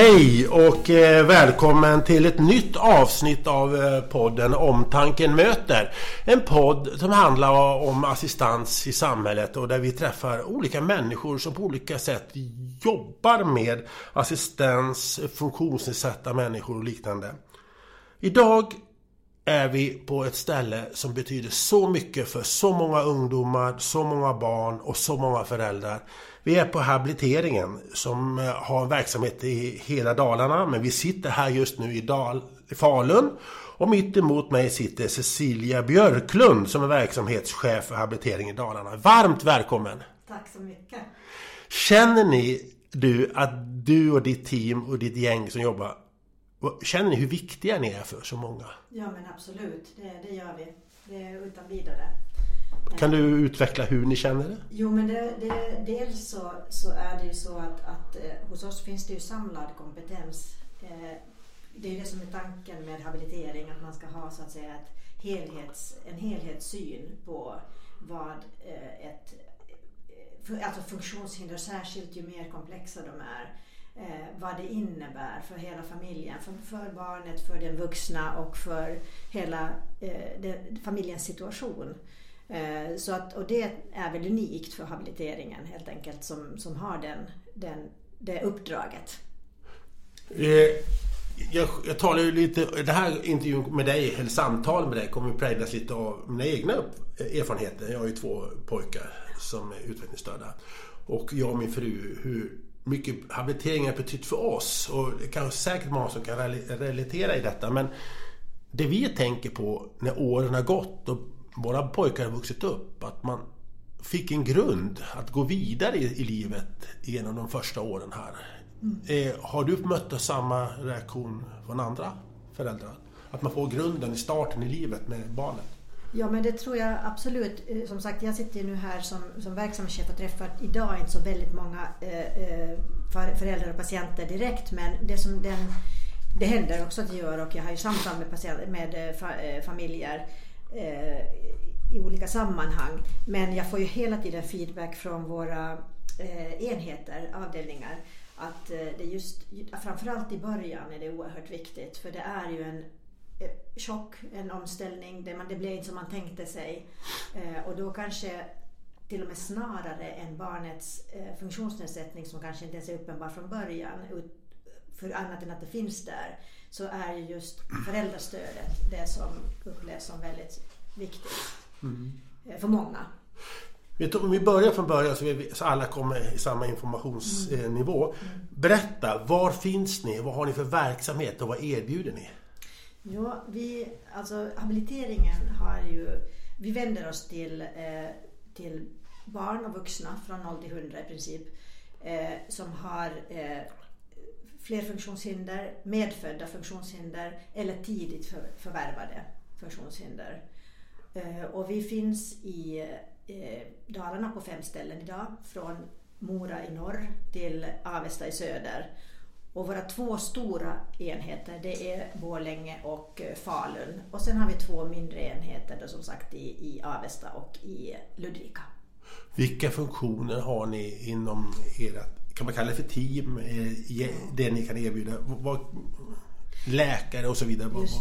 Hej och eh, välkommen till ett nytt avsnitt av eh, podden Omtanken möter. En podd som handlar om assistans i samhället och där vi träffar olika människor som på olika sätt jobbar med assistans, funktionsnedsatta människor och liknande. Idag är vi på ett ställe som betyder så mycket för så många ungdomar, så många barn och så många föräldrar. Vi är på habiliteringen som eh, har verksamhet i hela Dalarna men vi sitter här just nu i Dal Falun och mitt emot mig sitter Cecilia Björklund som är verksamhetschef för habilitering i Dalarna. Varmt välkommen! Tack så mycket! Känner ni du att du och ditt team och ditt gäng som jobbar Känner ni hur viktiga ni är för så många? Ja men absolut, det, det gör vi. Det är utan vidare. Kan du utveckla hur ni känner det? Jo men det, det, dels så, så är det ju så att, att eh, hos oss finns det ju samlad kompetens. Eh, det är ju det som är tanken med habilitering, att man ska ha så att säga ett helhets, en helhetssyn på vad eh, ett eh, alltså funktionshinder, särskilt ju mer komplexa de är, eh, vad det innebär för hela familjen, för, för barnet, för den vuxna och för hela eh, det, familjens situation. Eh, så att, och det är väl unikt för habiliteringen helt enkelt som, som har den, den, det uppdraget. Eh, jag, jag talar ju lite, det här intervjun med dig, eller samtal med dig, kommer präglas lite av mina egna eh, erfarenheter. Jag har ju två pojkar som är utvecklingsstörda. Och jag och min fru, hur mycket habilitering har betytt för oss. Och det är kanske säkert många som kan relatera i detta. Men det vi tänker på när åren har gått och våra pojkar har vuxit upp. Att man fick en grund att gå vidare i, i livet genom de första åren här. Mm. Eh, har du mött samma reaktion från andra föräldrar? Att man får grunden i starten i livet med barnet? Ja men det tror jag absolut. Eh, som sagt jag sitter nu här som, som verksamhetschef och träffar idag inte så väldigt många eh, eh föräldrar och patienter direkt men det som den, det händer också att jag gör och jag har ju samtal med, patient, med fa, familjer eh, i olika sammanhang. Men jag får ju hela tiden feedback från våra eh, enheter, avdelningar att eh, det just, framförallt i början är det oerhört viktigt för det är ju en Eh, chock, en omställning. Det, man, det blev inte som man tänkte sig. Eh, och då kanske till och med snarare än barnets eh, funktionsnedsättning som kanske inte ens är uppenbar från början, ut, för annat än att det finns där, så är ju just föräldrastödet det som upplevs som väldigt viktigt mm. eh, för många. Om vi börjar från början så, vi, så alla kommer i samma informationsnivå. Mm. Mm. Berätta, var finns ni? Vad har ni för verksamhet och vad erbjuder ni? Ja, vi, alltså habiliteringen har ju, vi vänder oss till, eh, till barn och vuxna från 0 till 100 i princip eh, som har eh, fler funktionshinder, medfödda funktionshinder eller tidigt för, förvärvade funktionshinder. Eh, och vi finns i eh, Dalarna på fem ställen idag, från Mora i norr till Avesta i söder. Och våra två stora enheter det är Borlänge och eh, Falun. Och sen har vi två mindre enheter då, som sagt i, i Avesta och i Ludvika. Vilka funktioner har ni inom ert kan man kalla det för team, eh, det ni kan erbjuda? Läkare och så vidare? Just.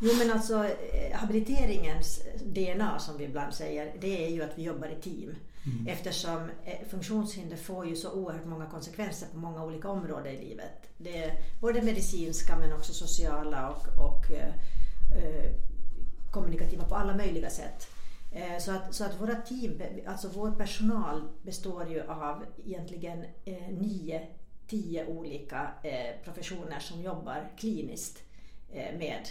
Jo men alltså eh, habiliteringens DNA som vi ibland säger, det är ju att vi jobbar i team. Mm. Eftersom eh, funktionshinder får ju så oerhört många konsekvenser på många olika områden i livet. Det är både medicinska men också sociala och, och eh, eh, kommunikativa på alla möjliga sätt. Eh, så, att, så att våra team, alltså vår personal består ju av egentligen eh, nio, tio olika eh, professioner som jobbar kliniskt med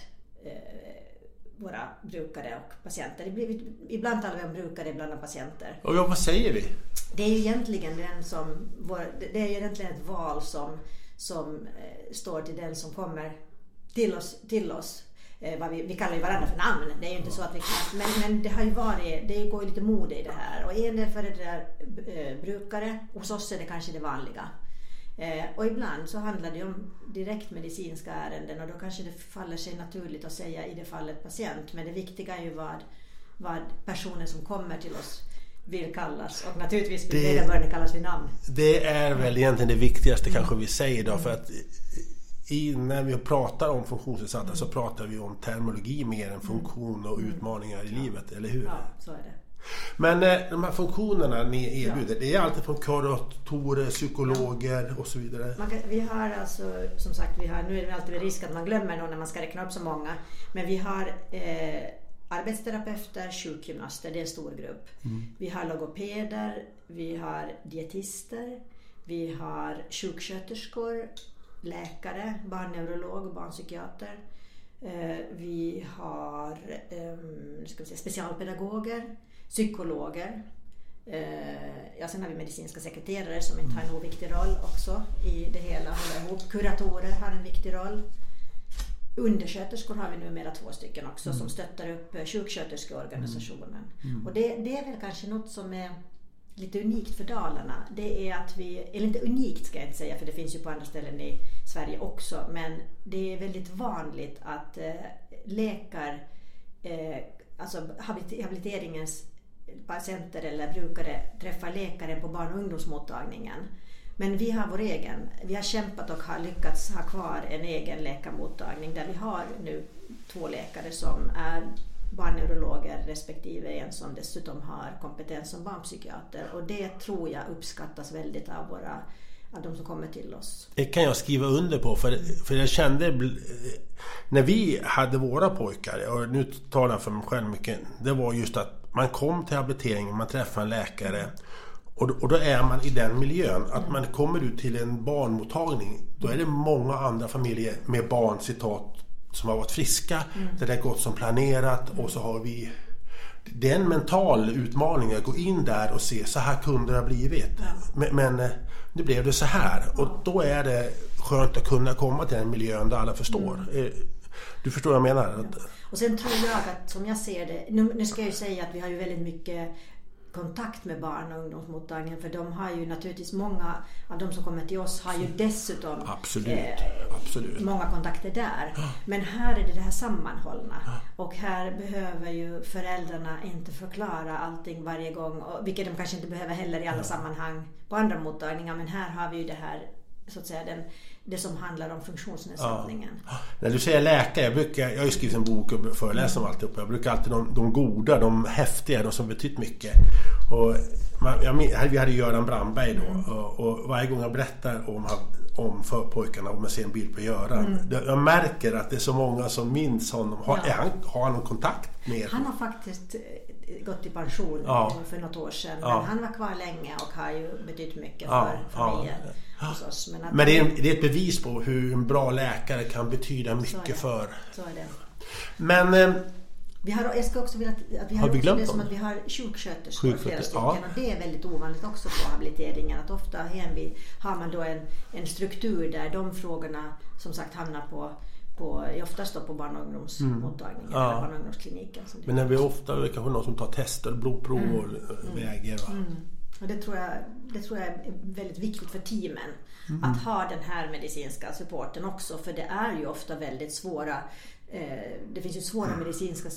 våra brukare och patienter. Ibland talar vi om brukare, ibland om patienter. Och vad säger vi? Det är ju egentligen, den som, det är egentligen ett val som, som står till den som kommer till oss. Till oss. Eh, vi, vi, kallar ju varandra för namn, det är ju inte så att vi kan, men, men det har ju varit, det går ju lite mode i det här och en del föräldrar eh, brukare, hos oss är det kanske det vanliga. Eh, och ibland så handlar det om direkt medicinska ärenden och då kanske det faller sig naturligt att säga i det fallet patient. Men det viktiga är ju vad, vad personen som kommer till oss vill kallas och naturligtvis vill det, vederbörande kallas vid namn. Det är väl egentligen det viktigaste mm. kanske vi säger idag för att i, när vi pratar om funktionsnedsatta mm. så pratar vi om terminologi mer än funktion och mm. utmaningar i livet, eller hur? Ja, så är det. Men eh, de här funktionerna ni erbjuder, ja. det är alltid från kuratorer, psykologer och så vidare? Kan, vi har alltså, som sagt, vi har, nu är det alltid risk att man glömmer någon när man ska räkna upp så många. Men vi har eh, arbetsterapeuter, sjukgymnaster, det är en stor grupp. Mm. Vi har logopeder, vi har dietister, vi har sjuksköterskor, läkare, barnneurolog, barnpsykiater. Eh, vi har ehm, ska vi säga, specialpedagoger, psykologer. Eh, ja, sen har vi medicinska sekreterare som inte har en oviktig roll också i det hela. Kuratorer har en viktig roll. Undersköterskor har vi numera två stycken också mm. som stöttar upp eh, sjuksköterskeorganisationen. Mm. mm. Och det, det, är väl kanske något som är lite unikt för Dalarna. Det är att vi, eller inte unikt ska jag inte säga för det finns ju på andra ställen i Sverige också, men det är väldigt vanligt att eh, läkar, eh, alltså habiliteringens patienter eller brukare träffar läkaren på barn och ungdomsmottagningen. Men vi har vår egen. Vi har kämpat och har lyckats ha kvar en egen läkarmottagning där vi har nu två läkare som är barnneurologer respektive en som dessutom har kompetens som barnpsykiater. Och det tror jag uppskattas väldigt av våra av de som kommer till oss. Det kan jag skriva under på för, för jag kände när vi hade våra pojkar, och nu talar jag för mig själv mycket, det var just att man kom till habiliteringen, man träffade en läkare och då, och då, är man i den miljön. Att man kommer ut till en barnmottagning. Då är det många andra familjer med barn, citat, som har varit friska. Mm. Det har gått som planerat och så har vi det är en mental utmaning att gå in där och se så här kunde det ha blivit. Men, men, eh, nu blev det så här och då är det skönt att kunna komma till den miljön där alla förstår. Mm. Eh, du förstår vad jag menar? Och sen tror jag att som jag ser det, nu, nu ska jag ju säga att vi har ju väldigt mycket kontakt med barn och ungdomsmottagningen för de har ju naturligtvis många av de som kommer till oss har ju dessutom absolut, eh, absolut. många kontakter där. Men här är det det här sammanhållna. Och här behöver ju föräldrarna inte förklara allting varje gång, vilket de kanske inte behöver heller i alla sammanhang på andra mottagningar men här har vi ju det här så att säga den, det som handlar om funktionsnedsättningen. Ja. När du säger läkare, jag, brukar, jag har ju skrivit en bok och föreläser om alltihop. Jag brukar alltid de, de goda, de häftiga, de som betytt mycket. Och man, jag, vi hade Göran Brandberg då mm. och, och, varje gång jag berättar om, om för pojkarna och man ser en bild på Göran. Mm. Jag märker att det är så många som minns honom. Har, ja. han, har han någon kontakt med Han har faktiskt gått i pension ja. för något år sedan. Ja. Men han var kvar länge och har ju betytt mycket för familjen hos oss. Men, men det, är, det, är, ett bevis på hur en bra läkare kan betyda mycket för... Så är det. Men... Eh, vi har, jag ska också vilja att vi har, har vi glömt det som att vi har sjuksköterskor, flera stycken. Ja. Och det är väldigt ovanligt också på habiliteringen. Att ofta har man då en, en struktur där de frågorna som sagt hamnar på på, oftast då på barn och ungdomsmottagningen mm. ja. eller barn och ungdomskliniken. Men när vi ofta är det kanske någon som tar tester, blodprov mm. och mm. väger. Va? Mm. Och det, tror jag, det tror jag är väldigt viktigt för teamen. Mm. Att ha den här medicinska supporten också. För det är ju ofta väldigt svåra eh, det finns ju svåra medicinska,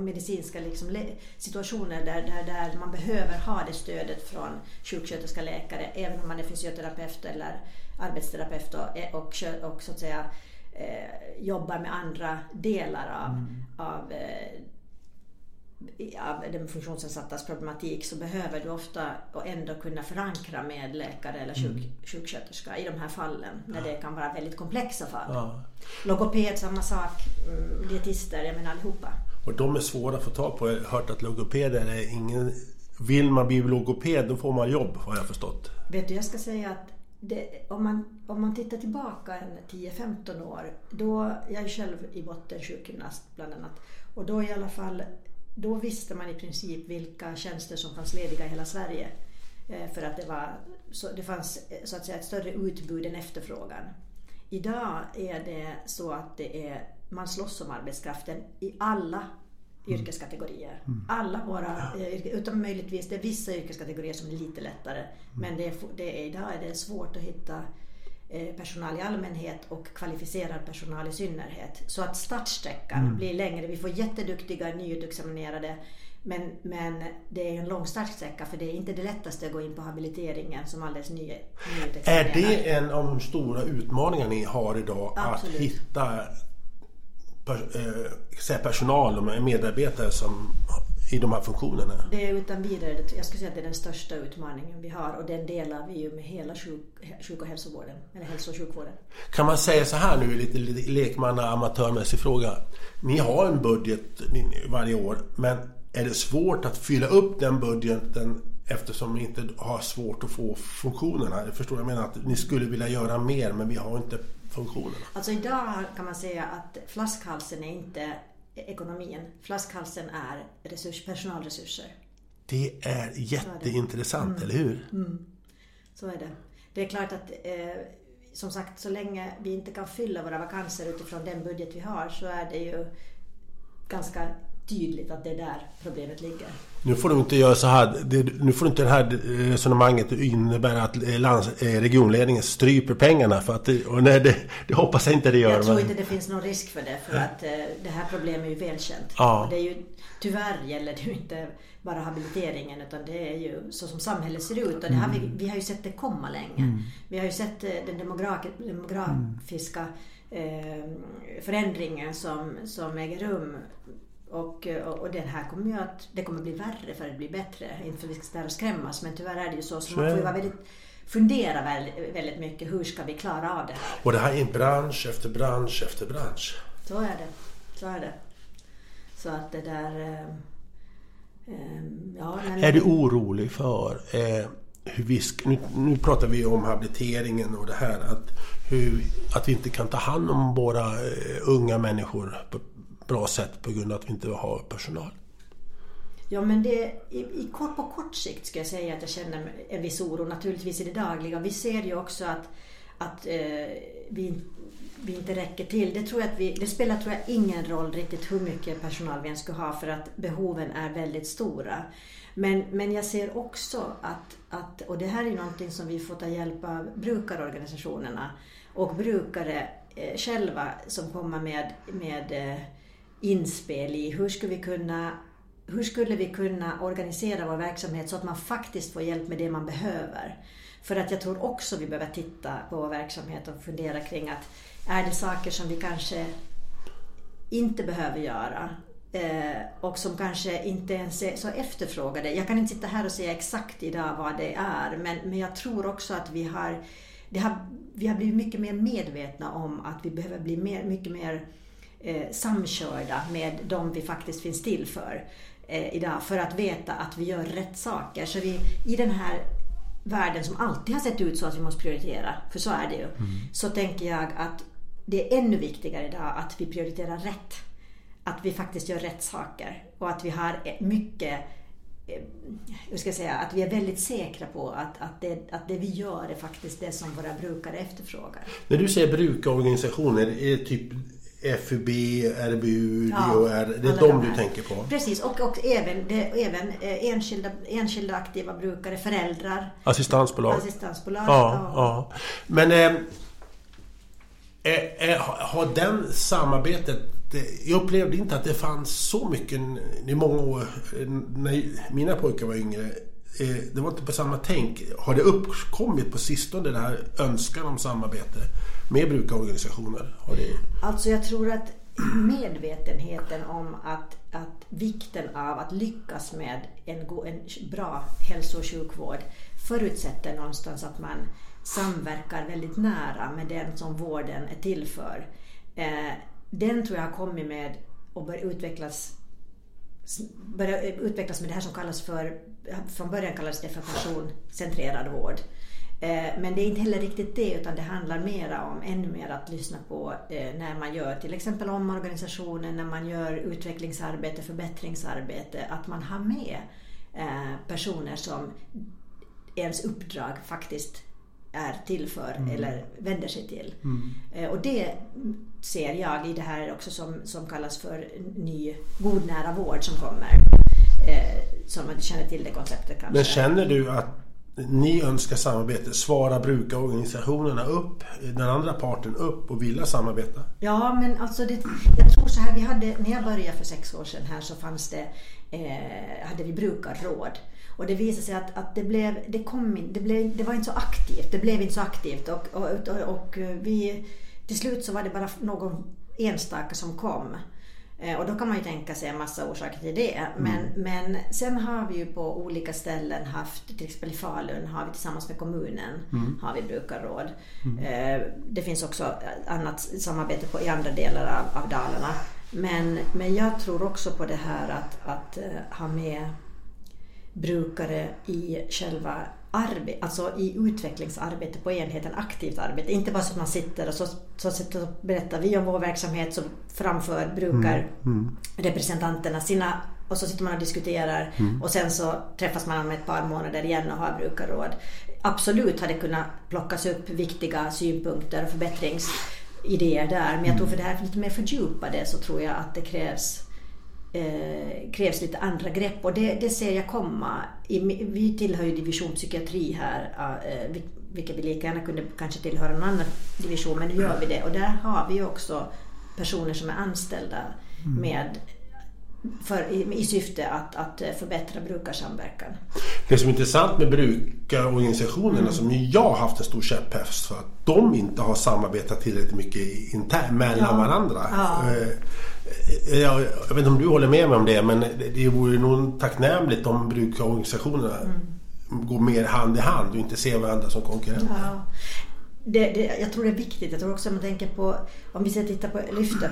medicinska liksom situationer där, där, där man behöver ha det stödet från sjuksköterska, läkare, även om man är fysioterapeut eller arbetsterapeut och, och, och så att säga eh, jobbar med andra delar av, mm. av eh, av den funktionsnedsattas problematik så behöver du ofta och ändå kunna förankra med läkare eller sjuk, mm. sjuksköterska i de här fallen när det kan vara väldigt komplexa fall. Ja. Logoped samma sak, mm, dietister, jag menar allihopa. Och de är svåra att få tag på. Jag har hört att logopeder är ingen... Vill man bli logoped då får man jobb har jag förstått. Vet du, jag ska säga att det, om, man, om man tittar tillbaka en 10-15 år, då, jag är själv i botten sjukgymnast bland annat, och då i alla fall då visste man i princip vilka tjänster som fanns lediga i hela Sverige. Eh, för att det, var, så, det fanns eh, så att säga, ett större utbud än efterfrågan. Idag är det så att det är, man slåss om arbetskraften i alla yrkeskategorier. Mm. Alla våra, eh, utom möjligtvis det är vissa yrkeskategorier som är lite lättare. Mm. Men det är, det är, idag är det svårt att hitta eh, personal i allmänhet och kvalificerad personal i synnerhet. Så att startsträckan Mm. blir längre. Vi får jätteduktiga nyutexaminerade men, men det är en lång startsträcka för det är inte det lättaste att gå in på habiliteringen som alldeles ny, Är nyutexaminerad. det en av de stora utmaningarna ni har idag? Absolut. Att hitta per, eh, säga personal, och medarbetare som, i de här funktionerna? Det är utan vidare, jag skulle säga att det är den största utmaningen vi har och den delar vi ju med hela sjuk, sjuk och hälsovården, eller hälso och sjukvården. Kan man säga så här nu, lite, lite lekmanna amatörmässig fråga. Ni har en budget varje år, men är det svårt att fylla upp den budgeten eftersom ni inte har svårt att få funktionerna? Jag förstår, jag menar att ni skulle vilja göra mer, men vi har inte funktionerna. Alltså idag kan man säga att flaskhalsen är inte ekonomin. Flaskhalsen är resurs, personalresurser. Det är jätteintressant, eller hur? Så är det. Det är klart att eh, som sagt så länge vi inte kan fylla våra vakanser utifrån den budget vi har så är det ju ganska tydligt att det är där problemet ligger. Nu får du inte göra så här. Nu får inte det här resonemanget innebära att eh, lands, eh, regionledningen stryper pengarna. För att det, och nej, det, det hoppas jag inte det gör. Jag tror men- inte det finns någon risk för det för att eh, det här problemet är ju välkänt. Ja. Det är ju, tyvärr gäller det ju inte bara habiliteringen utan det är ju så som samhället ser ut. Och det har vi, vi har ju sett det komma länge. Vi har ju sett den demogra- demografiska eh, förändringen som, som äger rum. Och, eh, och, och den här kommer ju att, det kommer bli värre för att bli bättre. Inte för att vi ska ställa och skrämmas men tyvärr är det ju så. Så man får ju det. vara väldigt, fundera väldigt, väldigt mycket. Hur ska vi klara av det här? Och det här är bransch efter bransch efter bransch. Så är det. Så är det. Så att det där... Eh, eh, ja, men, Är du orolig för eh, hur vi nu, nu pratar vi om habiliteringen och det här att, hur, att vi inte kan ta hand om våra eh, unga människor på bra sätt på grund av att vi inte har personal. Ja men det, i, i kort, på kort sikt ska jag säga att jag känner en viss oro naturligtvis i det dagliga. Vi ser ju också att, att eh, vi, vi inte räcker till. Det, tror jag att vi, det spelar tror jag ingen roll riktigt hur mycket personal vi än ska ha för att behoven är väldigt stora. Men, men jag ser också att, att, och det här är någonting som vi får ta hjälp av brukarorganisationerna och brukare eh, själva som kommer med, med eh, inspel i hur skulle vi kunna hur skulle vi kunna organisera vår verksamhet så att man faktiskt får hjälp med det man behöver? För att jag tror också vi behöver titta på vår verksamhet och fundera kring att är det saker som vi kanske inte behöver göra eh, och som kanske inte ens är så efterfrågade. Jag kan inte sitta här och säga exakt idag vad det är men, men jag tror också att vi har, det har, vi har blivit mycket mer medvetna om att vi behöver bli mer, mycket mer eh, samkörda med de vi faktiskt finns till för eh, idag för att veta att vi gör rätt saker. Så vi, i den här världen som alltid har sett ut så att vi måste prioritera, för så är det ju, så tänker jag att det är ännu viktigare idag att vi prioriterar rätt. Att vi faktiskt gör rätt saker och att vi har eh, mycket hur ska jag säga, att vi är väldigt säkra på att, att, det, att det vi gör är faktiskt det som våra brukare efterfrågar. När du säger brukarorganisationer, är det typ FUB, RBU, Ja, DHR? Det är de de du tänker på? Precis, och, och även, det, även eh, enskilda, enskilda aktiva brukare, föräldrar, Assistansbolag? assistansbolag. Ja, ja. Men eh, eh, eh, har den samarbetet... Jag upplevde inte att det fanns så mycket i många år när mina pojkar var yngre. Det var inte på samma tänk. Har det uppkommit på sistone det här önskan om samarbete med brukarorganisationer? Har det... Alltså jag tror att medvetenheten om att, att vikten av att lyckas med en, go- en bra hälso och sjukvård förutsätter någonstans att man samverkar väldigt nära med den som vården är till för. Eh, den tror jag har kommit med och börjat utvecklas börja utvecklas med det här som kallas för, från början kallades det för personcentrerad vård. Eh, Men det är inte heller riktigt det utan det handlar mera om ännu mer att lyssna på eh, när man gör till exempel omorganisationen, när man gör utvecklingsarbete, förbättringsarbete, att man har med eh, personer som ens uppdrag faktiskt är till för eller vänder sig till. Eh, Och det ser jag i det här också som, som kallas för ny god nära vård som kommer. Som man känner till det konceptet kanske. Men känner du att ni önskar samarbete. Svarar brukarorganisationerna upp, den andra parten upp och vill samarbeta? Ja, men alltså det, jag tror så här, vi hade, när jag började för sex år sedan här så fanns det, eh, hade vi brukarråd. Och det visade sig att, att det, blev, det, kom in, det, blev, det var inte så aktivt. Det blev inte så aktivt och, och, och, och vi, till slut så var det bara någon enstaka som kom. Eh, och då kan man ju tänka sig en massa orsaker till det. Men, mm. men sen har vi ju på olika ställen haft, till exempel i Falun har vi tillsammans med kommunen mm. har vi brukarråd. Mm. Eh, det finns också annat samarbete på, i andra delar av, av Dalarna. Men, men jag tror också på det här att, att uh, ha med brukare i själva arbete, alltså i utvecklingsarbete på enheten, aktivt arbete. Inte bara så att man sitter och så, så och berättar vi om vår verksamhet så framför brukar mm. Mm. sina och så sitter man och diskuterar mm. och sen så träffas man om ett par månader igen och har brukarråd. Absolut har det kunnat plockas upp viktiga synpunkter och förbättringsidéer där men jag tror för det här lite mer fördjupade så tror jag att det krävs eh, krävs lite andra grepp och det, det ser jag komma. I, vi tillhör ju division psykiatri här, eh, vilket vi lika gärna kunde kanske tillhöra någon annan division, men nu gör vi det. Och där har vi ju också personer som är anställda mm. med för, i, i, syfte att, att förbättra brukarsamverkan. Det som är intressant med brukarorganisationerna mm. som jag har haft en stor käpphäst för att de inte har samarbetat tillräckligt mycket internt mellan ja. varandra. Ja. Eh, jag, vet inte om du håller med mig om det men det, vore nog tacknämligt om brukarorganisationerna mm. går mer hand i hand och inte ser varandra som konkurrenter. Ja. Det, det, jag tror det är viktigt. Jag tror också om man tänker på, om vi ska titta på lyfta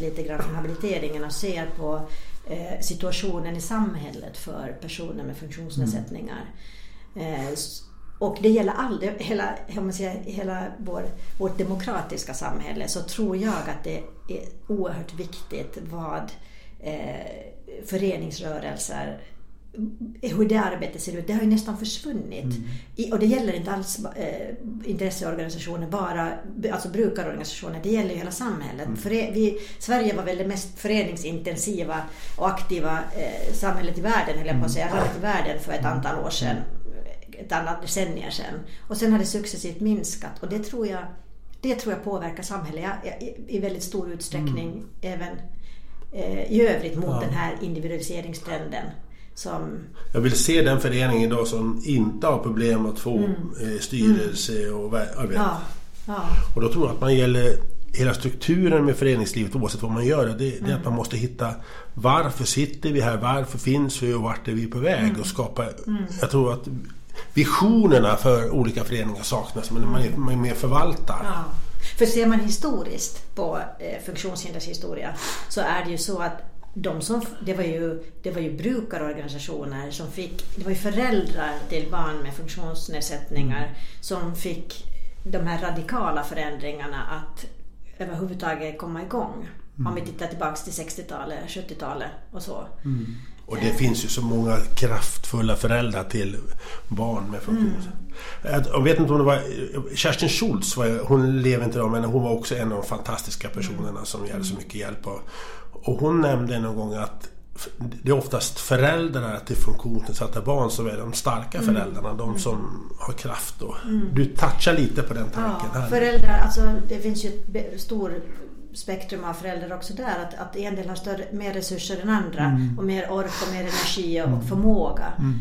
lite grann från habiliteringen och ser på eh, situationen i samhället för personer med funktionsnedsättningar. Mm. Eh, och det gäller all, hela, man säger, hela vår, vårt demokratiska samhälle så tror jag att det är oerhört viktigt vad eh, föreningsrörelser hur det arbetet ser ut, det har ju nästan försvunnit. Mm. I, och det gäller inte alls eh, intresseorganisationer, bara alltså brukarorganisationer, det gäller ju hela samhället. Mm. För vi, Sverige var väl det mest föreningsintensiva och aktiva eh, samhället i världen, höll jag på att säga, landet i världen för ett mm. antal år sedan ett annat decennier sedan. Och sen har det successivt minskat och det tror jag, det tror jag påverkar samhället i, väldigt stor utsträckning mm. även eh, i övrigt mot ja. den här individualiseringstrenden. Som... Jag vill se den förening idag som inte har problem att få mm. eh, styrelse mm. och arbete. Ja. Ja. Och då tror jag att man gäller hela strukturen med föreningslivet oavsett vad man gör. Det, det mm. är att man måste hitta varför sitter vi här? Varför finns vi och vart är vi på väg? Mm. Och skapa, mm. Jag tror att visionerna för olika föreningar saknas men man är, man är mer förvaltar. Ja. För ser man historiskt på eh, funktionshindershistoria så är det ju så att de som, det, var ju, det var ju brukarorganisationer som fick, det var ju föräldrar till barn med funktionsnedsättningar som fick de här radikala förändringarna att överhuvudtaget komma igång. Mm. Om vi tittar tillbaks till 60-talet, 70-talet och så. Mm. Och det finns ju så många kraftfulla föräldrar till barn med funktionshinder. Mm. Jag vet inte om det var Kerstin Schultz, hon lever inte idag men hon var också en av de fantastiska personerna som hade så mycket hjälp av. Och hon nämnde någon gång att det är oftast föräldrar till funktionsnedsatta barn som är de starka mm. föräldrarna. De mm. som har kraft. Och, mm. Du touchar lite på den tanken. Ja, här. föräldrar, alltså det finns ju ett stor spektrum av föräldrar också där. Att, att en del har större, mer resurser än andra mm. och mer ork och mer energi och mm. förmåga. Mm.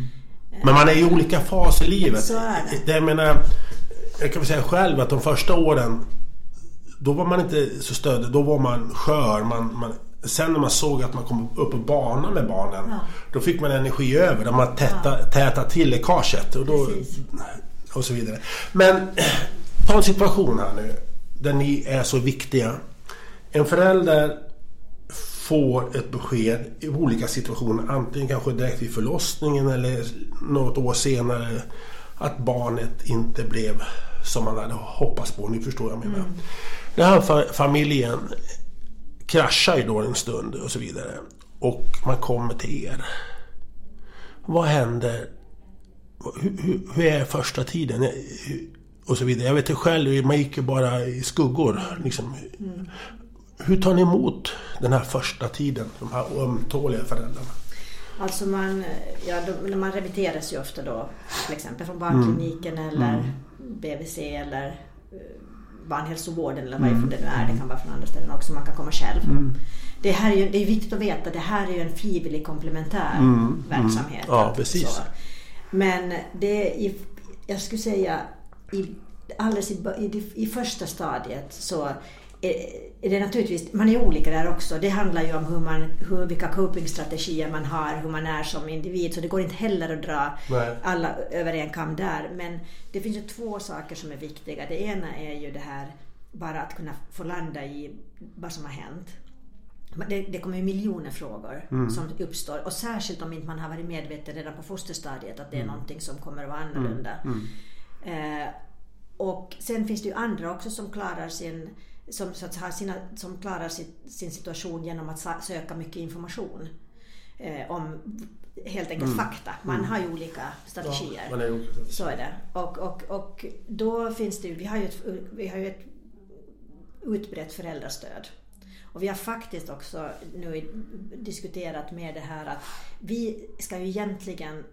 Men man är i olika faser i livet. Så är det. Jag menar, jag kan väl säga själv att de första åren då var man inte så stöd, då var man skör. Man, man, sen när man såg att man kom upp på banan med barnen ja. då fick man energi över. Där man täta, ja. tätade till läckaget och, då, och så vidare. Men ta en situation här nu där ni är så viktiga. En förälder får ett besked i olika situationer, antingen kanske direkt vid förlossningen eller något år senare, att barnet inte blev som man hade hoppats på. Ni förstår vad jag menar. Mm. Den här familjen kraschar ju då en stund och så vidare. Och man kommer till er. Vad händer? Hur, hur, hur är första tiden? Och så vidare. Jag vet ju själv, man gick ju bara i skuggor. Liksom. Mm. Hur tar ni emot den här första tiden? De här ömtåliga föräldrarna? Alltså man, ja, då, man remitteras ju ofta då till exempel från barnkliniken mm. eller mm. BVC eller eh, barnhälsovården eller vad mm. det nu är. Det kan vara från andra ställen också. Man kan komma själv. Mm. Det, här är ju, det är viktigt att veta. Det här är ju en frivillig komplementär mm. mm. verksamhet. Ja, precis. Så. Men det är, jag skulle säga i, alldeles i, i, i första stadiet så är det naturligtvis, man är olika där också. Det handlar ju om hur man, hur, vilka copingstrategier man har, hur man är som individ. Så det går inte heller att dra Nej. alla över en kam där. Men det finns ju två saker som är viktiga. Det ena är ju det här bara att kunna få landa i vad som har hänt. Det, det kommer ju miljoner frågor mm. som uppstår och särskilt om inte man har varit medveten redan på fosterstadiet att det är mm. någonting som kommer att vara annorlunda. Mm. mm. Eh, och sen finns det ju andra också som klarar sin som, så att har sina, som klarar sin, sin situation genom att söka mycket information eh, om helt enkelt mm. fakta. Man mm. har ju olika strategier. Ja, är olika. Så är det. Och, och, och då finns det ju, vi har ju ett, vi har ju ett utbrett föräldrastöd. Och vi har faktiskt också nu diskuterat med det här att vi ska ju egentligen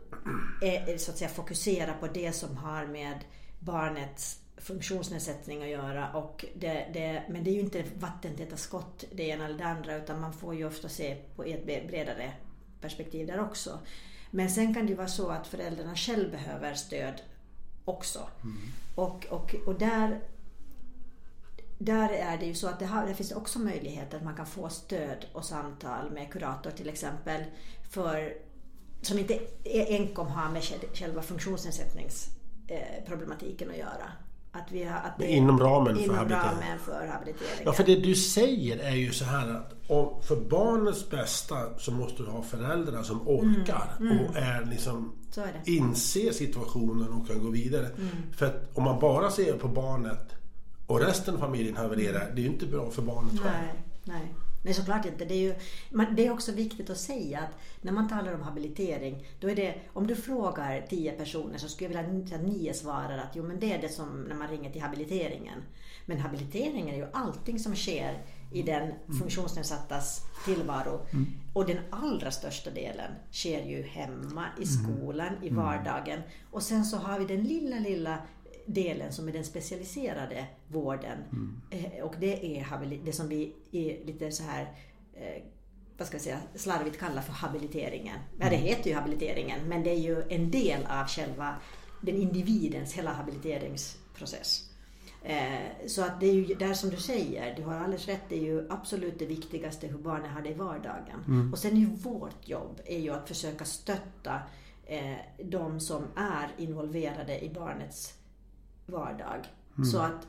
eh, så att säga fokusera på det som har med barnets funktionsnedsättning att göra. Och det, det, men det är ju inte vattentäta skott det ena eller det andra utan man får ju ofta se på ett bredare perspektiv där också. Men sen kan det ju vara så att föräldrarna själv behöver stöd också. Mm. Och, och, och där, där är det ju så att det, har, det finns också möjligheter att man kan få stöd och samtal med kurator till exempel för, som inte enkom har med själva funktionsnedsättningsproblematiken att göra. Att vi har, att det, inom ramen inom för habilitering? ramen för habilitering. Ja, för det du säger är ju så här att om, för barnets bästa så måste du ha föräldrar som orkar mm, mm. och är liksom är inser situationen och kan gå vidare. Mm. För att om man bara ser på barnet och resten av familjen havererar, det är ju inte bra för barnet själv. Nej. Nej, såklart inte. Det är, ju, det är också viktigt att säga att när man talar om habilitering, då är det, om du frågar tio personer så skulle jag vilja att nio svarar att jo men det är det som när man ringer till habiliteringen. Men habilitering är ju allting som sker i den mm. funktionsnedsattas tillvaro. Mm. Och den allra största delen sker ju hemma, i mm. skolan, i mm. vardagen. Och sen så har vi den lilla, lilla delen som är den specialiserade vården. Mm. Eh, och det är det som vi är lite så här eh, vad ska jag säga, slarvigt kallar för habiliteringen. Ja, det mm. heter ju habiliteringen men det är ju en del av själva den individens hela habiliteringsprocess. Eh, så att det är ju där som du säger, du har alldeles rätt, det är ju absolut det viktigaste hur barnen har det i vardagen. Mm. Och sen är ju vårt jobb är ju att försöka stötta de som är involverade i barnets vardag. Mm. Så, att,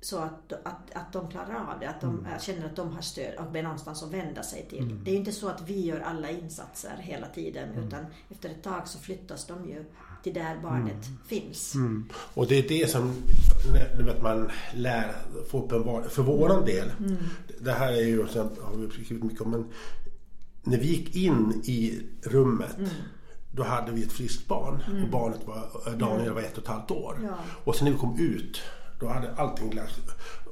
så att, att, att de klarar av det, att de mm. känner att de har stöd och någonstans att vända sig till. Mm. Det är ju inte så att vi gör alla insatser hela tiden mm. utan efter ett tag så flyttas de ju till där barnet mm. finns. Mm. Och det är det som vet, man lär få uppenbar för våran del. Det här är ju, har vi skrivit mycket om, men när vi gick in i rummet då hade vi ett friskt barn mm. och barnet var, Daniel var ett och ett halvt år. Ja. Och sen när vi kom ut då hade allting lärt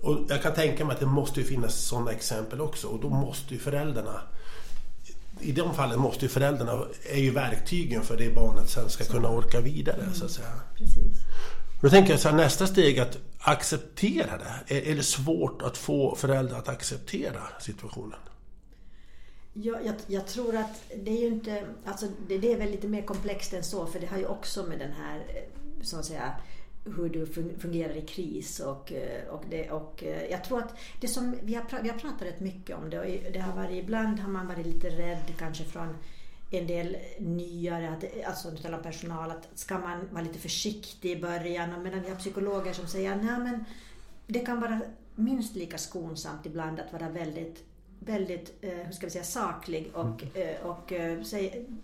Och jag kan tänka mig att det måste ju finnas sådana exempel också och då måste ju föräldrarna i de fallen måste ju föräldrarna, är ju verktygen för det barnet sen ska så. kunna orka vidare mm. så att säga. Precis. Då tänker jag så här, nästa steg att acceptera det. Är, är det svårt att få föräldrar att acceptera situationen? Jag, jag, jag, tror att det är ju inte, alltså det, det, är väl lite mer komplext än så för det har ju också med den här, eh, så att säga, hur du fungerar i kris och, eh, och, det, och eh, jag tror att det som vi har, vi har pratat rätt mycket om det och det har varit, ibland har man varit lite rädd kanske från en del nyare, alltså personal, att ska man vara lite försiktig i början medan vi har psykologer som säger att men det kan vara minst lika skonsamt ibland att vara väldigt väldigt, eh, hur ska vi säga, saklig och, mm. eh, och eh,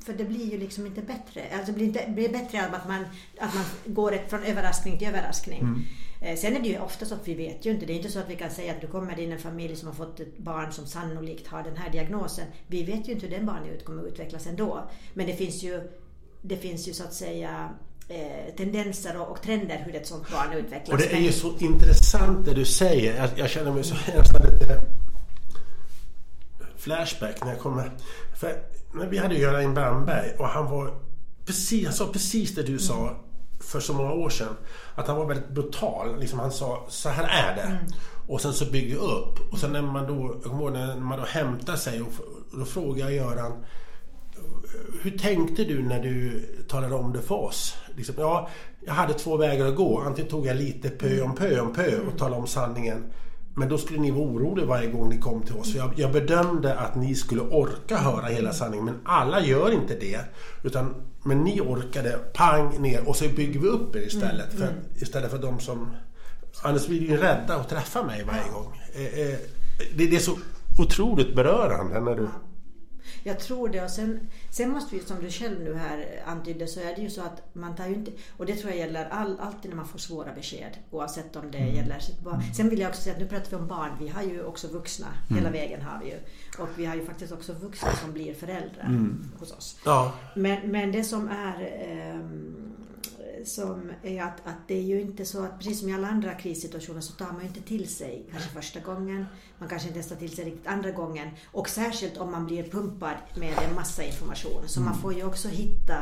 för det blir ju liksom inte bättre. Alltså det blir, inte, blir bättre att man, att man går från överraskning till överraskning. Mm. Sen är det ju ofta så att vi vet ju inte. Det är inte så att vi kan säga att du kommer in en familj som har fått ett barn som sannolikt har den här diagnosen. Vi vet ju inte hur den barnet kommer att utvecklas ändå. Men det finns ju, det finns ju så att säga tendenser och, trender hur ett sånt barn utvecklas. Och det är ju så intressant det du säger. Jag, jag känner mig så nästan lite flashback när jag kommer... För när vi hade Göran Brandberg och han var precis, han sa precis det du sa för så många år sedan. Att han var väldigt brutal. Liksom han sa så här är det. Mm. Och sen så bygger upp. Och sen när man då, jag kommer ihåg när man då hämtar sig och då frågar jag Göran hur tänkte du när du talade om det för oss? Liksom, ja, jag hade två vägar att gå. Antingen tog jag lite pö om pö om pö och talade om sanningen. Men då skulle ni vara oroliga varje gång ni kom till oss. Jag, jag bedömde att ni skulle orka höra hela sanningen. Men alla gör inte det. Utan, men ni orkade pang ner och så bygger vi upp er istället. Mm, mm. För, istället för de som... Annars blir ju rädda att träffa mig varje gång. Eh, eh, det, det är så otroligt berörande när du... Jag tror det och sen, sen måste vi som du själv nu här antydde så är det ju så att man tar ju inte, och det tror jag gäller all, alltid när man får svåra besked oavsett om det mm. gäller sitt barn. Sen vill jag också säga att nu pratar vi om barn, vi har ju också vuxna, mm. hela vägen har vi ju. Och vi har ju faktiskt också vuxna som blir föräldrar mm. hos oss. Ja. Men, men det som är um, som är att, att det är ju inte så att precis som i alla andra krissituationer så tar man ju inte till sig kanske första gången. Man kanske inte ens tar till sig riktigt andra gången. Och särskilt om man blir pumpad med en massa information. Så mm. man får ju också hitta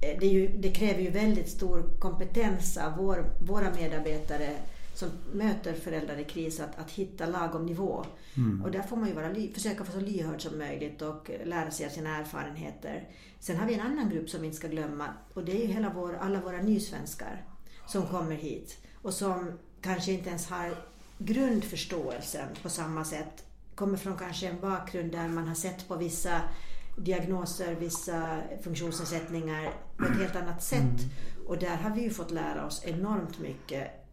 eh, det, ju, det, kräver ju väldigt stor kompetens av vår, våra medarbetare som möter föräldrar i kris att, att hitta lagom nivå. Mm. Och där får man ju vara, försöka vara så lyhörd som möjligt och lära sig av sina erfarenheter. Sen har vi en annan grupp som vi inte ska glömma och det är ju hela vår, alla våra nysvenskar som kommer hit och som kanske inte ens har grundförståelsen på samma sätt. Kommer från kanske en bakgrund där man har sett på vissa diagnoser, vissa funktionsnedsättningar på ett helt annat sätt. Mm. Och där har vi ju fått lära oss enormt mycket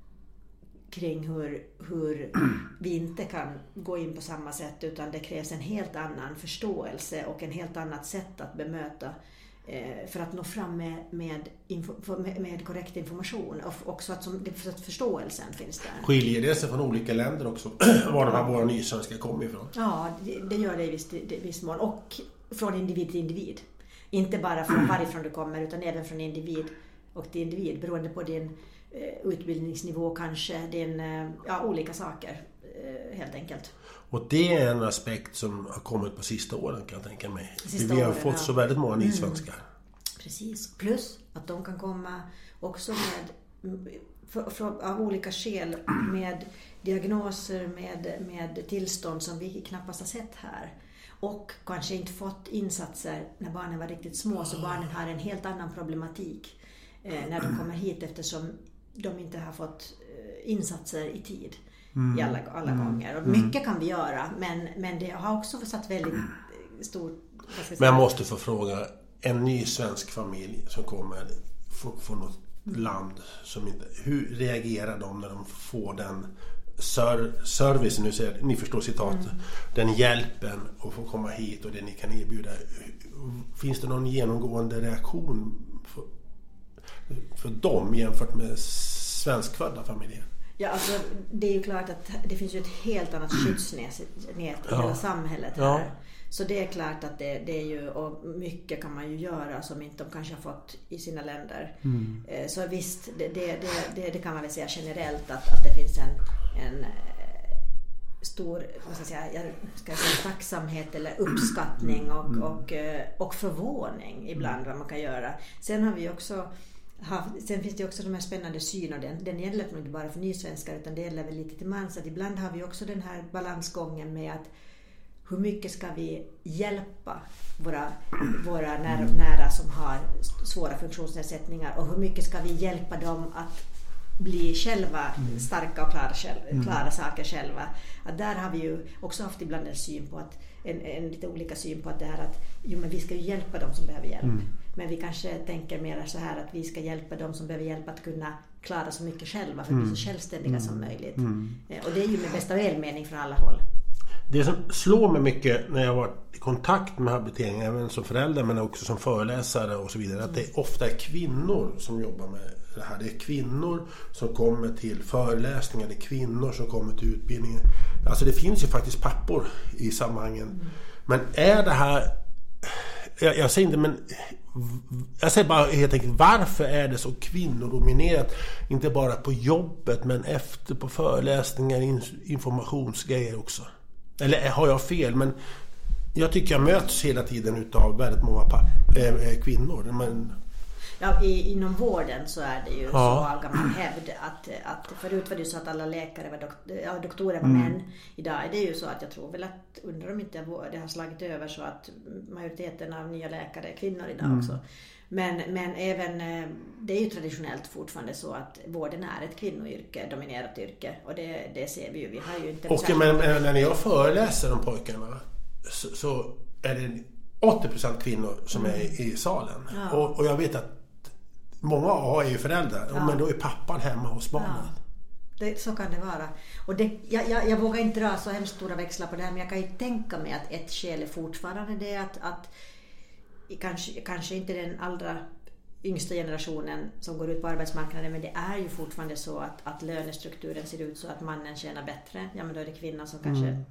kring hur, hur vi inte kan gå in på samma sätt utan det krävs en helt annan förståelse och en helt annat sätt att bemöta eh, för att nå fram med, med, info, med, korrekt information och också att, som, att förståelsen finns där. Skiljer det sig från olika länder också? var de här våra nysvenskar kommer ifrån? Ja, det, det gör det i viss, viss mån. Och från individ till individ. Inte bara från varifrån du kommer utan även från individ och till individ beroende på din utbildningsnivå kanske, din, eh, ja, olika saker eh, helt enkelt. Och det är en aspekt som har kommit på sista åren kan jag tänka mig. Sista vi har åren, fått så väldigt många mm. nysvenskar. Mm. Precis, plus att de kan komma också med för, för, av olika skäl med diagnoser, med, med tillstånd som vi knappast har sett här. Och kanske inte fått insatser när barnen var riktigt små, så barnen har en helt annan problematik eh, när de kommer hit eftersom de inte har fått eh, insatser i tid mm. i alla, alla mm. gånger. Och mm. mycket kan vi göra men, men det har också satt väldigt stor... Men jag måste få fråga, en ny svensk familj som kommer från något land som inte... Hur reagerar de när de får den ser, servicen, nu säger, ni förstår citatet, mm. den hjälpen att få komma hit och det ni kan erbjuda. Finns det någon genomgående reaktion för dem jämfört med svenskfödda familjer? Ja, alltså, det är ju klart att det finns ju ett helt annat skyddsnät i ja. hela samhället här. Ja. Så det är klart att det, det, är ju, och mycket kan man ju göra som inte de kanske har fått i sina länder. Mm. Eh, så visst, det, det, det, kan man väl säga generellt att, att det finns en, en eh, stor vad ska jag säga, ska jag säga, tacksamhet eller uppskattning och, mm. och, eh, och förvåning ibland vad man kan göra. Sen har vi också sen finns det också de här spännande syn och den, den gäller nog inte bara för nysvenskar utan det gäller väl lite till mans att ibland har vi också den här balansgången med att hur mycket ska vi hjälpa våra, våra nära, nära som har svåra funktionsnedsättningar och hur mycket ska vi hjälpa dem att bli själva mm. starka och klara, mm. klara saker själva. Att där har vi ju också haft ibland en syn på att en, en lite olika syn på att det här att jo, men vi ska ju hjälpa dem som behöver hjälp. Mm. Men vi kanske tänker mer så här att vi ska hjälpa dem som behöver hjälp att kunna klara så mycket själva för att bli så mm. självständiga som mm. möjligt. Mm. Eh, och det är ju med bästa välmening från alla håll. Det som slår mig mycket när jag varit i kontakt med habilitering, även som förälder men också som föreläsare och så vidare, att det ofta är kvinnor som jobbar med det här. Det är kvinnor som kommer till föreläsningar, det är kvinnor som kommer till utbildningen. Alltså det finns ju faktiskt pappor i sammanhangen. Mm. Men är det här... Jag, jag säger inte men... Jag säger bara helt enkelt varför är det så kvinnodominerat? Inte bara på jobbet men efter på föreläsningar, informationsgrejer också. Eller eh, har jag fel? Men jag tycker jag möts hela tiden utav väldigt många äh, kvinnor. Men... Ja, i, inom vården så är det ju ja. så av gammal hävd att, att förut var det ju så att alla läkare var dok, ja, doktorer var mm. män. Idag är det ju så att jag tror väl att, undrar om inte det har slagit över så att majoriteten av nya läkare är kvinnor idag mm. också. Men, men även, eh, det är ju traditionellt fortfarande så att vården är ett kvinnoyrke, dominerat yrke. Och det, det ser vi ju. Vi har ju inte... Och men, men när jag föreläser om pojkarna så, så är det 80% kvinnor som mm. är i salen. Ja. Och, och, jag vet att många är ju föräldrar, ja. men då är pappan hemma hos barnen. Ja. Det, så kan det vara. Och det, jag, jag, jag, vågar inte dra så hemskt stora växlar på det här men jag kan ju tänka mig att ett skäl är fortfarande det att, att kanske, kanske inte den allra yngsta generationen som går ut på arbetsmarknaden men det är ju fortfarande så att, att lönestrukturen ser ut så att mannen tjänar bättre. Ja men då är det kvinnan som kanske mm.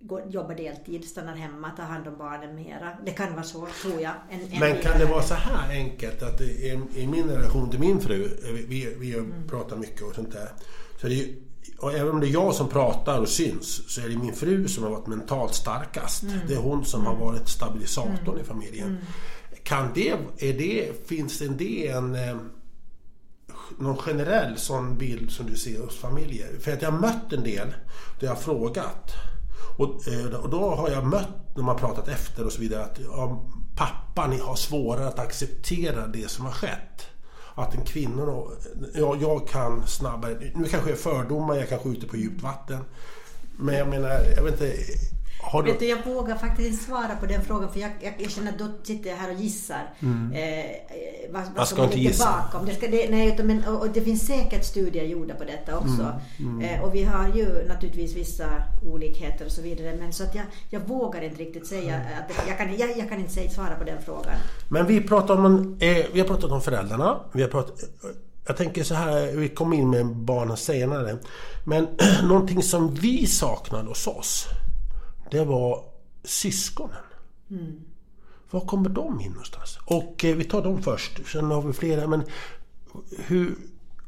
Går, jobbar deltid, stannar hemma, tar hand om barnen mera. Det kan vara så, tror jag. En, en men kan det vara så här enkelt att i, i min relation till min fru, vi, vi mm. pratar mycket och sånt där. Så det är ju, och även om det är jag som pratar och syns så är det min fru som har varit mentalt starkast. Mm. Det är hon som har varit stabilisatorn mm. i familjen. Mm. Kan det, är det, finns det en, eh, någon generell sån bild som du ser hos familjer? För att jag har mött en del där jag har frågat. Och, eh, och då har jag mött, när man pratat efter och så vidare, att ja, pappan har svårare att acceptera det som har skett att en kvinna då, ja, jag kan snabbare, nu kanske jag är fördomar, jag kanske är ute på djupt vatten. Men jag menar, jag vet inte, du... Vet du, jag vågar faktiskt inte svara på den frågan för jag, jag, jag känner att då sitter jag här och gissar. Mm. Eh, eh vad, vad ska man inte bakom. Det, ska, det, nej, men, och, och, det finns säkert studier gjorda på detta också. Mm. Mm. Eh, och vi har ju naturligtvis vissa olikheter och så vidare. Men så att jag, jag vågar inte riktigt säga mm. att jag kan, jag, jag kan inte säga, svara på den frågan. Men vi pratar om, eh, vi har pratat om föräldrarna. Vi har pratat, jag tänker så här, vi kommer in med barnen senare. Men någonting som vi saknade hos oss det var syskonen. Mm. Var kommer de in någonstans? Och eh, vi tar dem först, sen har vi flera. Men hur,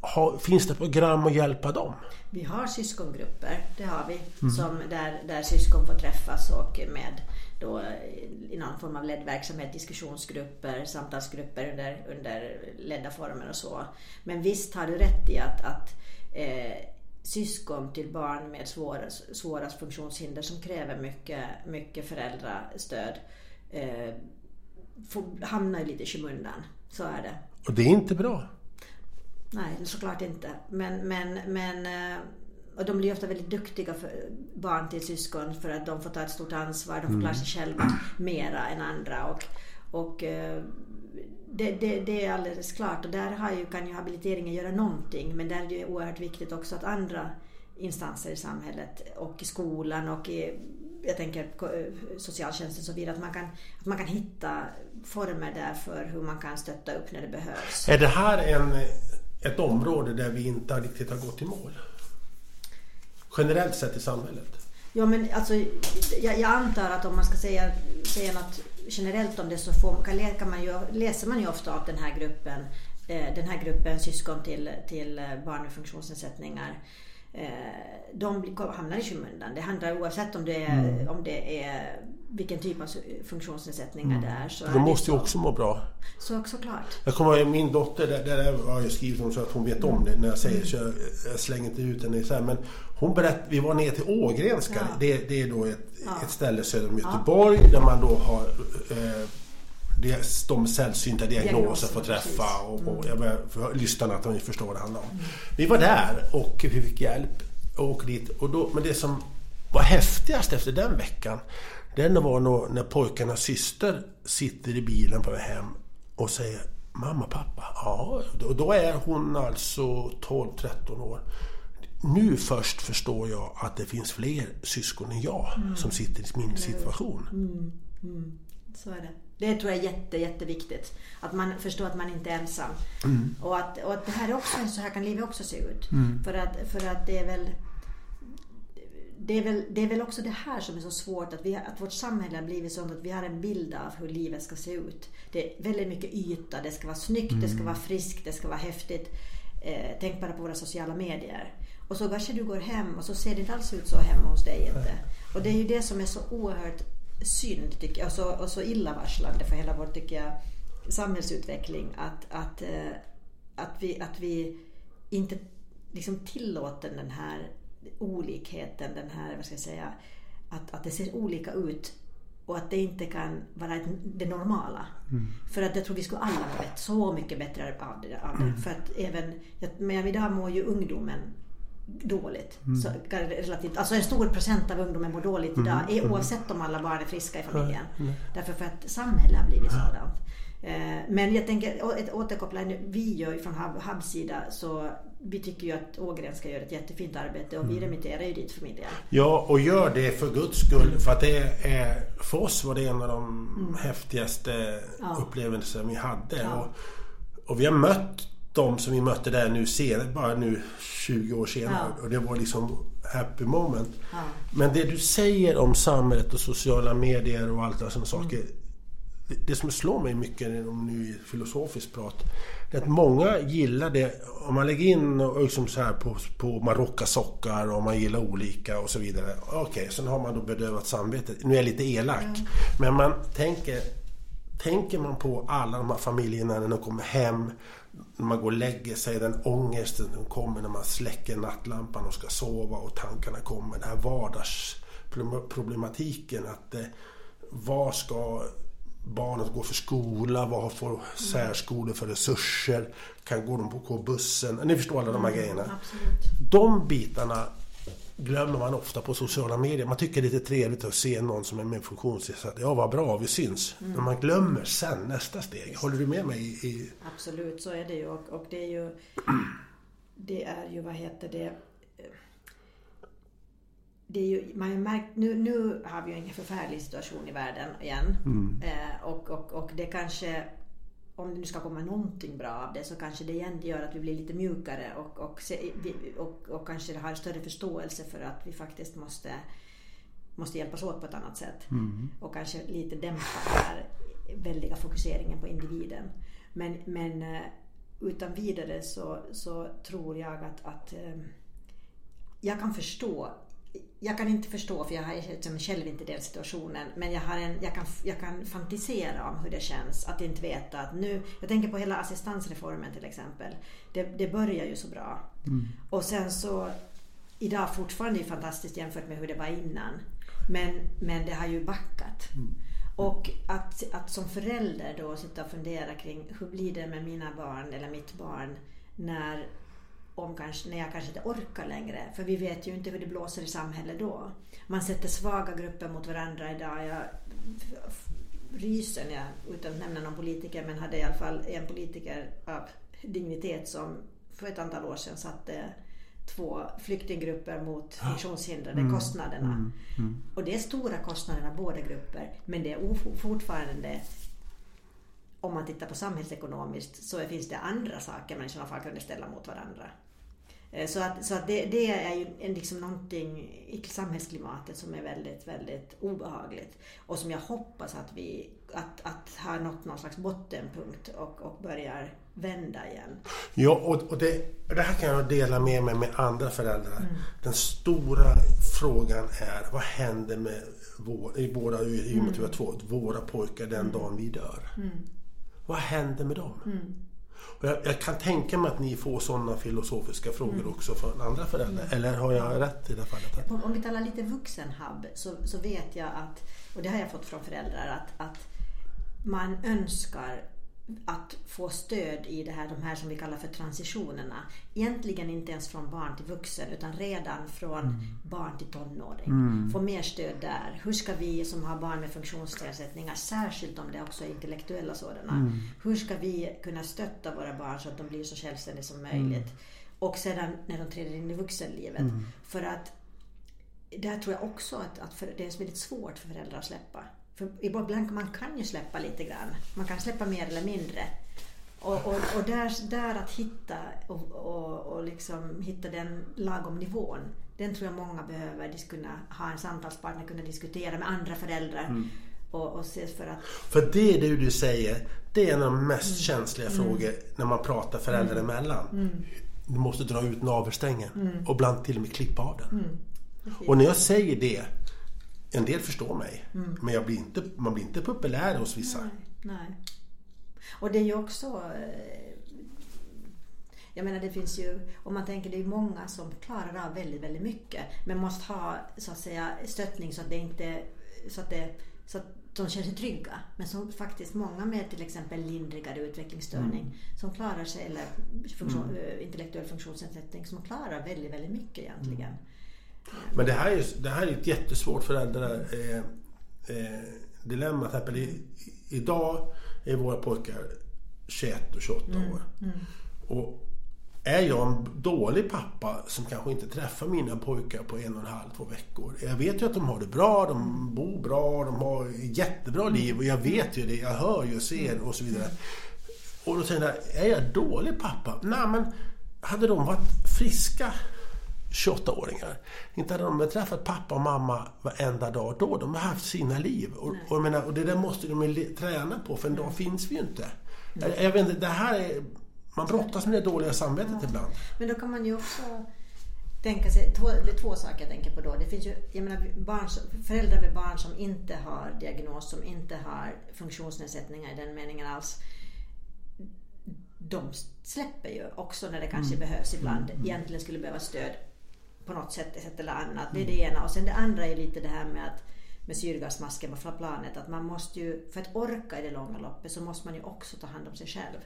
har, finns det program att hjälpa dem? Vi har syskongrupper, det har vi. Mm. Som där, där syskon får träffas och med då, i någon form av ledd verksamhet, diskussionsgrupper, samtalsgrupper under, under ledda former och så. Men visst har du rätt i att, att eh, syskon till barn med svåra, svåra funktionshinder som kräver mycket, mycket föräldrastöd eh, får, hamnar lite i skymundan. Så är det. Och det är inte bra? Nej, såklart inte. Men, men, men eh, och de blir ofta väldigt duktiga för barn till syskon för att de får ta ett stort ansvar. De får klara sig mm. själva mera än andra. Och, och eh, det, det, det, är alldeles klart och där har ju, kan ju habiliteringen göra någonting men där är det oerhört viktigt också att andra instanser i samhället och i skolan och i jag tänker socialtjänsten och så vidare, att man, kan, att man kan hitta former där för hur man kan stötta upp när det behövs. Är det här en, ett område där vi inte riktigt har gått i mål? Generellt sett i samhället? Ja men alltså jag, jag antar att om man ska säga, säga något generellt om det så får, kan, kan man ju, läser man ju ofta av den här gruppen, eh, den här gruppen syskon till, till eh, barn med funktionsnedsättningar. Eh, de hamnar i skymundan. Det handlar oavsett om det är, mm. om det är vilken typ av funktionsnedsättningar mm. det är. Så de måste ju också må bra. Så, såklart. Jag kommer ihåg min dotter, där, där har jag skrivit om så att hon vet om det när jag säger så jag, jag slänger inte ut henne. Så här, men hon berättade, vi var ner till Ågrenska. Ja. Det, det, är då ett, ja. ett ställe söder om Göteborg ja. där man då har eh, de sällsynta diagnoser får träffa och, och jag börjar, för lyssnarna att de förstår vad det handlar om. Mm. Vi var där och vi fick hjälp och åkte dit. Och då, men det som var häftigast efter den veckan det var nog när pojkarnas syster sitter i bilen på väg hem och säger Mamma, pappa. Ja, och då är hon alltså 12-13 år. Nu först förstår jag att det finns fler syskon än jag mm. som sitter i min situation. Mm. Mm. Så är det. Det tror jag är jätte, jätteviktigt. Att man förstår att man inte är ensam. Mm. Och, att, och att det här är också, så här kan livet också se ut. Mm. För, att, för att det är väl det är, väl, det är väl också det här som är så svårt, att, vi, att vårt samhälle har blivit sånt att vi har en bild av hur livet ska se ut. Det är väldigt mycket yta, det ska vara snyggt, mm. det ska mm. vara friskt, det ska vara häftigt. Eh, tänk bara på våra sociala medier. Och så kanske du går hem och så ser det inte alls ut så hemma hos dig inte. Och det är ju det som är så oerhört synd tycker jag, och så, och så illavarslande för hela vår tycker jag, samhällsutveckling att, att, eh, att, vi, att vi inte liksom tillåter den här olikheten, den här, vad ska jag säga, att, att det ser olika ut och att det inte kan vara det normala. Mm. För att jag tror vi skulle alla må så mycket bättre av det. Av det. Mm. För att även, men idag mår ju ungdomen dåligt. Mm. Så, relativt, alltså en stor procent av ungdomen mår dåligt idag mm. mm. oavsett om alla barn är friska i familjen. Mm. Därför för att samhället har blivit sådant. Eh, men jag tänker återkoppla, vi gör ju från HUBs sida så vi tycker ju att Ågren ska göra ett jättefint arbete och vi mm. remitterar ju dit familjen. Ja, och gör det för guds skull. För att det är, för oss var det en av de mm. häftigaste ja. upplevelser vi hade. Ja. Och, och, vi har mött de som vi mötte där nu senare, bara nu 20 år senare. Ja. Och det var liksom happy moment. Men det du säger om samhället och sociala medier och allt sådana saker. Mm det som slår mig mycket om nu filosofiskt prat, det är att många gillar det, om man lägger in liksom så här på, på marockasockar och man gillar olika och så vidare. Okej, okay, sen har man då bedövat samvetet. Nu är jag lite elak. Mm. Men man tänker, tänker man på alla de här familjerna när de kommer hem, när man går och lägger sig, den ångesten som kommer när man släcker nattlampan och ska sova och tankarna kommer. Den här vardagsproblematiken att eh, vad ska barnet går för skola, vad får särskolor för resurser, kan gå de på bussen? Ni förstår alla de här mm, grejerna. Absolut. De bitarna glömmer man ofta på sociala medier. Man tycker det är lite trevligt att se någon som är med funktionsnedsatt. Ja, vad bra, vi syns. Mm. Men man glömmer sen nästa steg. Håller du med mig? I... Absolut, så är det ju. Och, och det är ju... Det är ju, vad heter det det är ju, man har märkt, nu, nu har vi ju en förfärlig situation i världen igen. Mm. Eh, och, och, och det kanske, om det nu ska komma någonting bra av det, så kanske det igen gör att vi blir lite mjukare och, och, och, och kanske har större förståelse för att vi faktiskt måste, måste hjälpas åt på ett annat sätt. Mm. Och kanske lite dämpa den här väldiga fokuseringen på individen. Men, men eh, utan vidare så, så tror jag att, att eh, jag kan förstå jag kan inte förstå, för jag har liksom själv inte den situationen, men jag, har en, jag, kan, jag kan fantisera om hur det känns att inte veta att nu... Jag tänker på hela assistansreformen till exempel. Det, det börjar ju så bra. Mm. Och sen så... Idag fortfarande är fantastiskt jämfört med hur det var innan. Men, men det har ju backat. Mm. Och att, att som förälder då sitta och fundera kring hur blir det med mina barn eller mitt barn när om kanske, när jag kanske inte orkar längre. För vi vet ju inte hur det blåser i samhället då. Man sätter svaga grupper mot varandra idag. Jag ryser när jag, utan att nämna någon politiker, men hade i alla fall en politiker av dignitet som för ett antal år sedan satte två flyktinggrupper mot funktionshindrade, mm. kostnaderna. Mm. Mm. Och det är stora kostnaderna båda grupper, men det är fortfarande om man tittar på samhällsekonomiskt så finns det andra saker man i sådana fall kunde ställa mot varandra. Eh, så att, så att det, det är ju liksom någonting i samhällsklimatet som är väldigt, väldigt obehagligt. Och som jag hoppas att vi att, att ha nått någon slags bottenpunkt och, och börjar vända igen. Ja, och, och det, det här kan jag dela med mig med andra föräldrar. Mm. Den stora frågan är vad händer med vår, i våra, i och med mm. två, våra pojkar den mm. dagen vi dör? Mm. Vad händer med dem? Och jag, jag, kan tänka mig att ni får sådana filosofiska frågor mm. också från andra föräldrar. Mm. Eller har jag rätt i det fallet? Om vi talar lite vuxenhubb så, så vet jag att, och det har jag fått från föräldrar, att, att man önskar att få stöd i det här, de här som vi kallar för transitionerna. Egentligen inte ens från barn till vuxen utan redan från mm. barn till tonåring. Mm. Få mer stöd där. Hur ska vi som har barn med funktionsnedsättningar, särskilt om det också är intellektuella sådana, mm. hur ska vi kunna stötta våra barn så att de blir så självständiga som möjligt? Mm. Och sedan när de träder in i vuxenlivet. Mm. För att där tror jag också att, att det är väldigt svårt för föräldrar att släppa. För ibland man kan ju släppa lite grann. Man kan släppa mer eller mindre. Och, och, och där, där att hitta och, och, och liksom hitta den lagom nivån. Den tror jag många behöver kunna ha en samtalspartner, kunna diskutera med andra föräldrar. Mm. Och, och för att... För det det du säger, det är en av de mest mm. känsliga mm. frågor när man pratar föräldrar mm. emellan. Mm. Du måste dra ut navelsträngen mm. och ibland till och med klippa av den. Mm. Och när jag säger det en del förstår mig. Mm. Men jag blir inte, man blir inte populär hos vissa. Nej, nej. Och det är ju också... eh, Jag menar det finns ju, om man tänker det är många som klarar av väldigt, väldigt mycket. Men måste ha så att säga stöttning så att det inte, så att det, så att de känner sig trygga. Men som faktiskt många med till exempel lindrigare utvecklingsstörning som klarar sig, eller funktion, eh, intellektuell funktionsnedsättning som klarar väldigt, väldigt mycket egentligen. Men det här är, det här är ett jättesvårt föräldrar eh, eh, i, idag är våra pojkar 21 och 28 år. Och är jag en dålig pappa som kanske inte träffar mina pojkar på en och en halv, två veckor. Jag vet ju att de har det bra, de bor bra, de har jättebra liv och jag vet ju det, jag hör ju och ser och så vidare. Och då säger jag, är jag dålig pappa? Nej men, hade de varit friska 28-åringar. Inte hade de träffat pappa och mamma varenda dag då. De har haft sina liv. Och, och, menar, och det där måste de träna på för en dag finns vi ju inte. Jag, jag vet inte, det här är... Man brottas med det dåliga samvetet ibland. Men då kan man ju också tänka sig, två, det är två saker jag tänker på då. Det finns ju jag menar, barn, föräldrar med barn som inte har diagnos, som inte har funktionsnedsättningar i den meningen alls. De släpper ju också när det kanske behövs ibland. Egentligen skulle behöva stöd på något sätt, sätt eller annat. Det är det ena. Och sen det andra är lite det här med att med syrgasmasken på planet att man måste ju, för att orka i det långa loppet så måste man ju också ta hand om sig själv.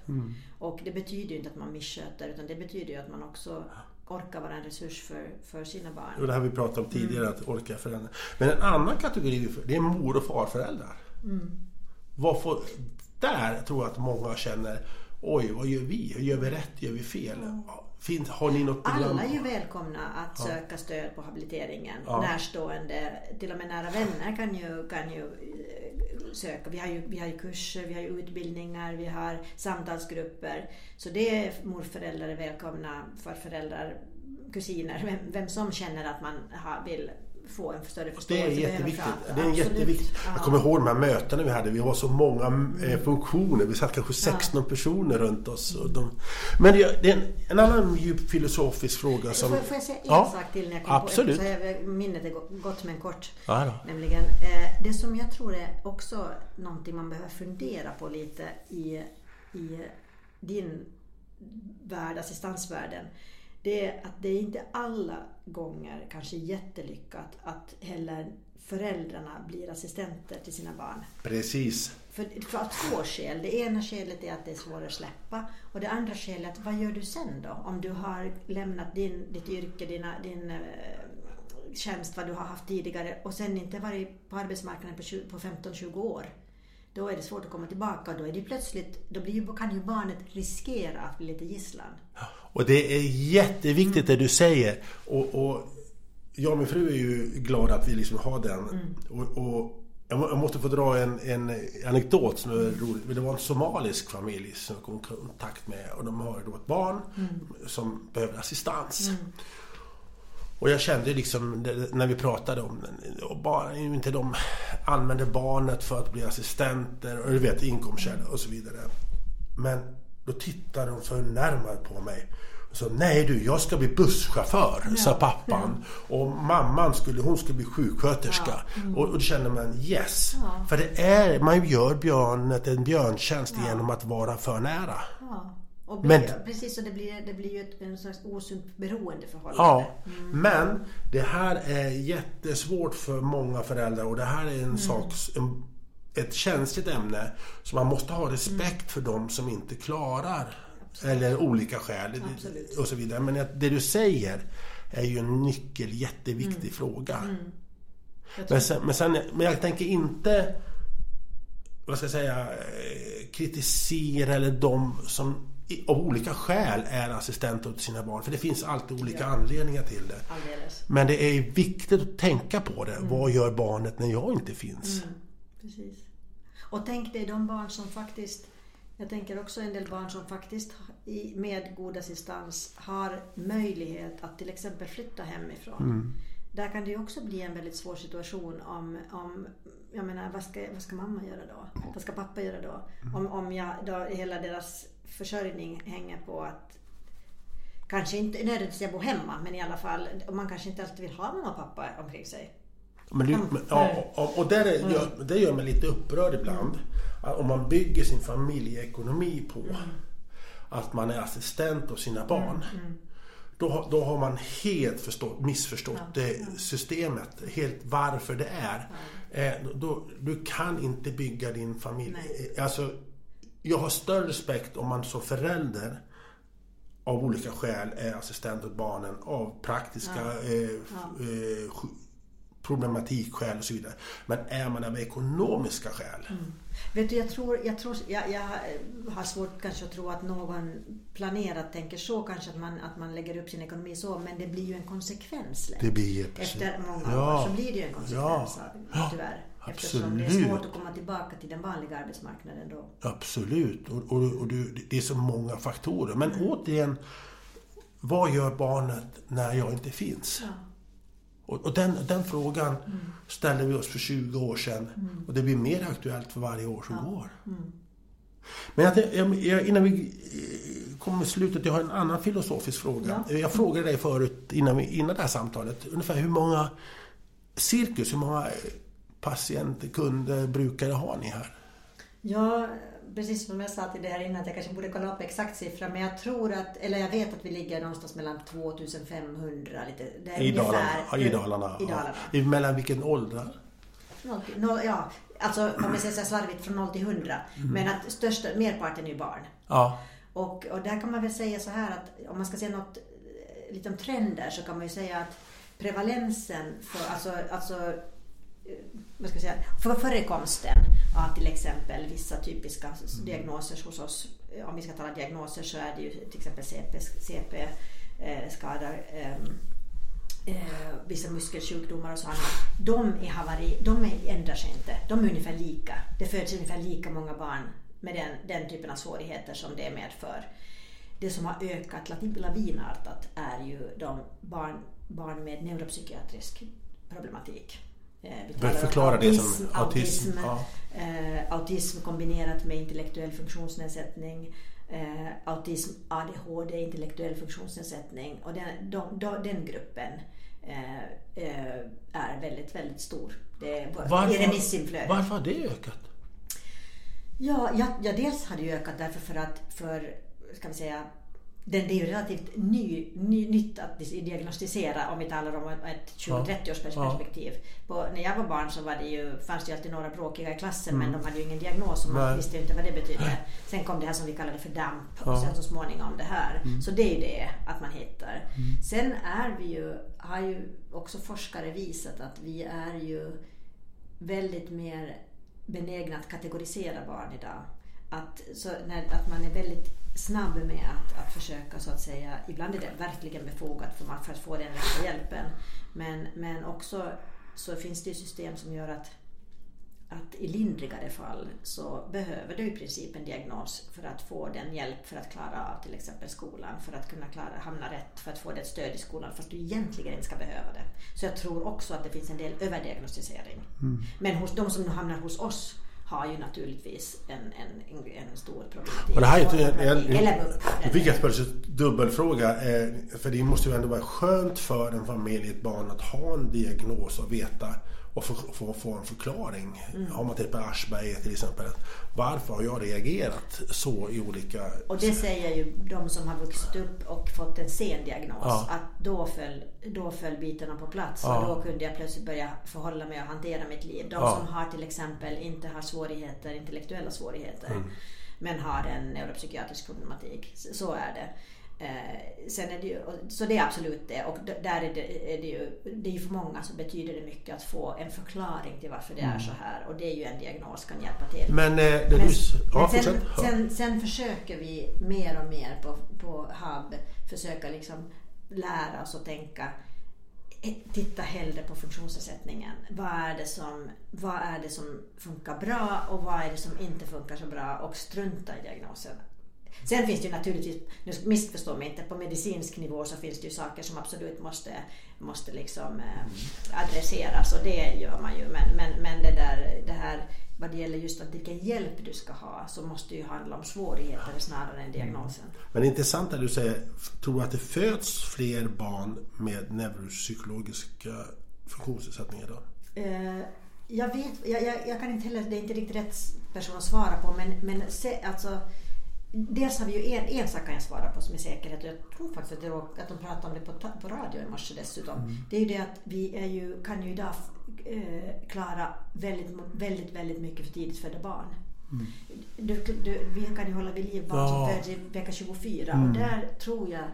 Och det betyder ju inte att man missköter utan det betyder ju att man också orkar vara en resurs för, för sina barn. Och det har vi pratat om tidigare, att orka förändra. Men en annan kategori, det är mor och farföräldrar. Vad får, där tror jag att många känner, oj vad gör vi? Gör vi rätt? Gör vi fel? Finns, har ni något program? Alla är ju välkomna att söka stöd på habiliteringen. Ja. Närstående, till och med nära vänner kan ju, kan ju eh, söka. Vi har ju, vi har ju kurser, vi har ju utbildningar, vi har samtalsgrupper. Så det är morföräldrar är välkomna, farföräldrar, kusiner, vem, vem som känner att man har, vill få en större Det förståelse. är behöver jätteviktigt. Det är jätteviktigt. Ja. Jag kommer ihåg de här mötena vi hade. Vi var så många eh, funktioner. Vi satt kanske 16 personer runt oss. Och de... Men det det är en, en annan djup filosofisk fråga som... Får, får jag säga en Ja, sak till när jag kom absolut. på Så minnet är go- gott men kort. Ja. Nämligen, eh, det som jag tror är också någonting man behöver fundera på lite i, i din värld, assistansvärlden. Det är att det är inte alla gånger kanske jättelyckat att heller föräldrarna blir assistenter till sina barn. Precis. För, för av två skäl. Det ena skälet är att det är svårare att släppa. Och det andra skälet, vad gör du sen då? Om du har lämnat din, ditt yrke, dina, din eh, tjänst, vad du har haft tidigare och sen inte varit på arbetsmarknaden på, 20 på 15-20 år. Då är det svårt att komma tillbaka och då är det plötsligt, då blir, kan ju barnet riskera att bli lite gisslan. Och det är jätteviktigt det du säger. Och, och jag och min fru är ju glada att vi liksom har den. Och, och jag må- jag måste få dra en, en anekdot som är rolig. Det var en somalisk familj som jag kom i kontakt med. Och de har då ett barn som behöver assistans. Och jag kände liksom när vi pratade om och bara, inte de använder barnet för att bli assistenter och du vet inkomstkälla och så vidare. Men då tittade de förnärmade på mig. Och sa, nej du, jag ska bli busschaufför, sa pappan. Och mamman skulle, hon skulle bli sjuksköterska. Och, och då kände man, yes. Ja. För det är, man gör björnet en björntjänst genom att vara för nära. Blir, Men- precis, så det blir, det blir ju ett en slags osunt beroendeförhållande. Ja, men det här är jättesvårt för många föräldrar och det här är en sak, en, ett känsligt ämne. Så man måste ha respekt för dem som inte klarar eller olika skäl Absolut. och så vidare. Men det du säger är ju en nyckel, jätteviktig fråga. Jag tror- Men, sen, men, sen, men jag tänker inte vad ska jag säga, eh, kritisera eller de som av olika skäl är assistenter åt sina barn. För det finns alltid olika Ja. anledningar till det. Alldeles. Men det är viktigt att tänka på det. Vad gör barnet när jag inte finns? Precis. Och tänk dig de barn som faktiskt, jag tänker också en del barn som faktiskt med god assistans har möjlighet att till exempel flytta hemifrån. Där kan det ju också bli en väldigt svår situation om, om jag menar, vad ska, vad ska mamma göra då? Vad ska pappa göra då? Om, om jag, då hela deras försörjning hänger på att Kanske inte nödvändigtvis jag bor hemma men i alla fall, man kanske inte alltid vill ha mamma och pappa omkring sig. Men, du, men, ja, och, och där är, gör, det gör mig lite upprörd ibland. Att Om man bygger sin familjeekonomi på att man är assistent åt sina barn. Då, har- då har man helt förstått, missförstått det systemet, helt varför det är. Eh, då, du kan inte bygga din familj. Eh, Alltså, jag har större respekt om man som förälder av olika skäl är assistent åt barnen av praktiska eh, eh, sj- problematikskäl och så vidare. Men är man av ekonomiska skäl. Vet du, jag tror, jag, tror jag, jag har svårt kanske att tro att någon planerat tänker så kanske att man, att man lägger upp sin ekonomi så men det blir ju en konsekvens. Det blir precis. Efter många Ja. år så blir det ju en konsekvens Ja. ja. tyvärr. Eftersom det är svårt att komma tillbaka till den vanliga arbetsmarknaden då. Absolut. Och, och, och det är så många faktorer. Men återigen, vad gör barnet när jag inte finns? Och, och den, den frågan ställde vi oss för 20 år sedan. Och det blir mer aktuellt för varje år som går. Men jag, jag, innan vi eh, kommer till slutet, jag har en annan filosofisk fråga. Jag frågade dig förut, innan, vi, innan det här samtalet, ungefär hur många cirkus, hur många eh, patienter, kunder, brukare har ni här? Ja, precis som jag sa till dig här innan att jag kanske borde kolla upp exakt siffra men jag tror att, eller jag vet att vi ligger någonstans mellan 2500 lite. Det är I Dalarna? ungefär- Ja, I Dalarna. I Dalarna. Ja. Mellan vilken åldrar? Noll ja, alltså om jag säger så slarvigt från 0 till 100. Men att största, merparten är ju barn. Ja. Och, och där kan man väl säga så här att om man ska säga något eh, lite om trender så kan man ju säga att prevalensen för, alltså, alltså vad ska jag säga, för förekomsten av till exempel vissa typiska diagnoser hos oss, eh, om vi ska tala diagnoser så är det ju till exempel CP, CP eh, skador, ehm, eh, vissa muskelsjukdomar och så annat. De, är havari, de är, ändrar sig inte. De är ungefär lika. Det föds ungefär lika många barn med den, den typen av svårigheter som det medför. Det som har ökat lavinartat är ju de barn, barn med neuropsykiatrisk problematik. Eh, vi förklara det som autism, autism, autism, ja. eh, autism kombinerat med intellektuell funktionsnedsättning, eh, autism, ADHD, intellektuell funktionsnedsättning och den, de, de, den gruppen är väldigt, väldigt stor. Det är i remissinflödet. varför har det ökat? Ja, ja, ja, dels har det ökat därför för att för, ska vi säga, det, det är ju relativt ny, ny, nytt att diagnostisera om vi talar om ett 20-30 års perspektiv. På, när jag var barn så var det ju, fanns det ju alltid några bråkiga i klassen men de hade ju ingen diagnos och man Mm. Nej. visste ju inte vad det betydde. Sen kom det här som vi kallade för DAMP och Ja. sen så småningom det här. Mm. Så det är ju det att man hittar. Sen är vi ju, har ju också forskare visat att vi är ju väldigt mer benägna att kategorisera barn idag. Att, så när, att man är väldigt snabb med att, att försöka så att säga, ibland är det verkligen befogat för, man, för att få den rätta hjälpen. Men, men också så finns det ju system som gör att, att i lindrigare fall så behöver du i princip en diagnos för att få den hjälp för att klara av till exempel skolan, för att kunna klara, hamna rätt, för att få det stöd i skolan fast du egentligen inte ska behöva det. Så jag tror också att det finns en del överdiagnostisering. Men hos de som nu hamnar hos oss har ju naturligtvis en, en, en, en stor problematik. Och det här är fick jag plötsligt dubbelfråga. Eh, för det måste ju ändå vara skönt för en familj, ett barn att ha en diagnos och veta och få, få, få en förklaring. Mm. Har man till exempel Aschberger till exempel. Varför har jag reagerat så i olika... Och det säger ju de som har vuxit upp och fått en sen diagnos. Ja. Att då föll, då föll bitarna på plats Ja. och då kunde jag plötsligt börja förhålla mig och hantera mitt liv. De Ja. som har till exempel inte har svårigheter, intellektuella svårigheter. Mm. Men har en neuropsykiatrisk problematik. Så är det. Eh, sen är det ju, så det är absolut det. Och där är det, är det ju, det är för många så betyder det mycket att få en förklaring till varför det Mm. är så här. Och det är ju en diagnos kan hjälpa till. Men eh, det Men. Ja, men sen, sen, sen försöker vi mer och mer på, på HUB försöka liksom lära oss att tänka eh, Titta hellre på funktionsnedsättningen. Vad är, det som, vad är det som funkar bra och vad är det som inte funkar så bra och strunta i diagnosen. Sen finns det ju naturligtvis, nu missförstå mig inte, på medicinsk nivå så finns det ju saker som absolut måste, måste liksom eh, adresseras och det gör man ju. Men, men, men det, där, det här vad det gäller just att vilken hjälp du ska ha så måste det ju handla om svårigheter snarare än diagnosen. Men det är intressant att du säger, tror du att det föds fler barn med neuropsykologiska funktionsnedsättningar idag? Eh, jag vet, jag, jag, jag, kan inte heller, det är inte riktigt rätt person att svara på men, men se, alltså Dels har vi ju en, en sak kan jag svara på som är säkerhet och jag tror faktiskt att, det, att de pratade om det på, på radio i morse dessutom. Mm. Det är ju det att vi är ju, kan ju idag eh, klara väldigt, väldigt, väldigt mycket för tidigt födda barn. Mm. Du, du, vi kan ju hålla vid liv barn som föds i vecka 24 mm. och där tror jag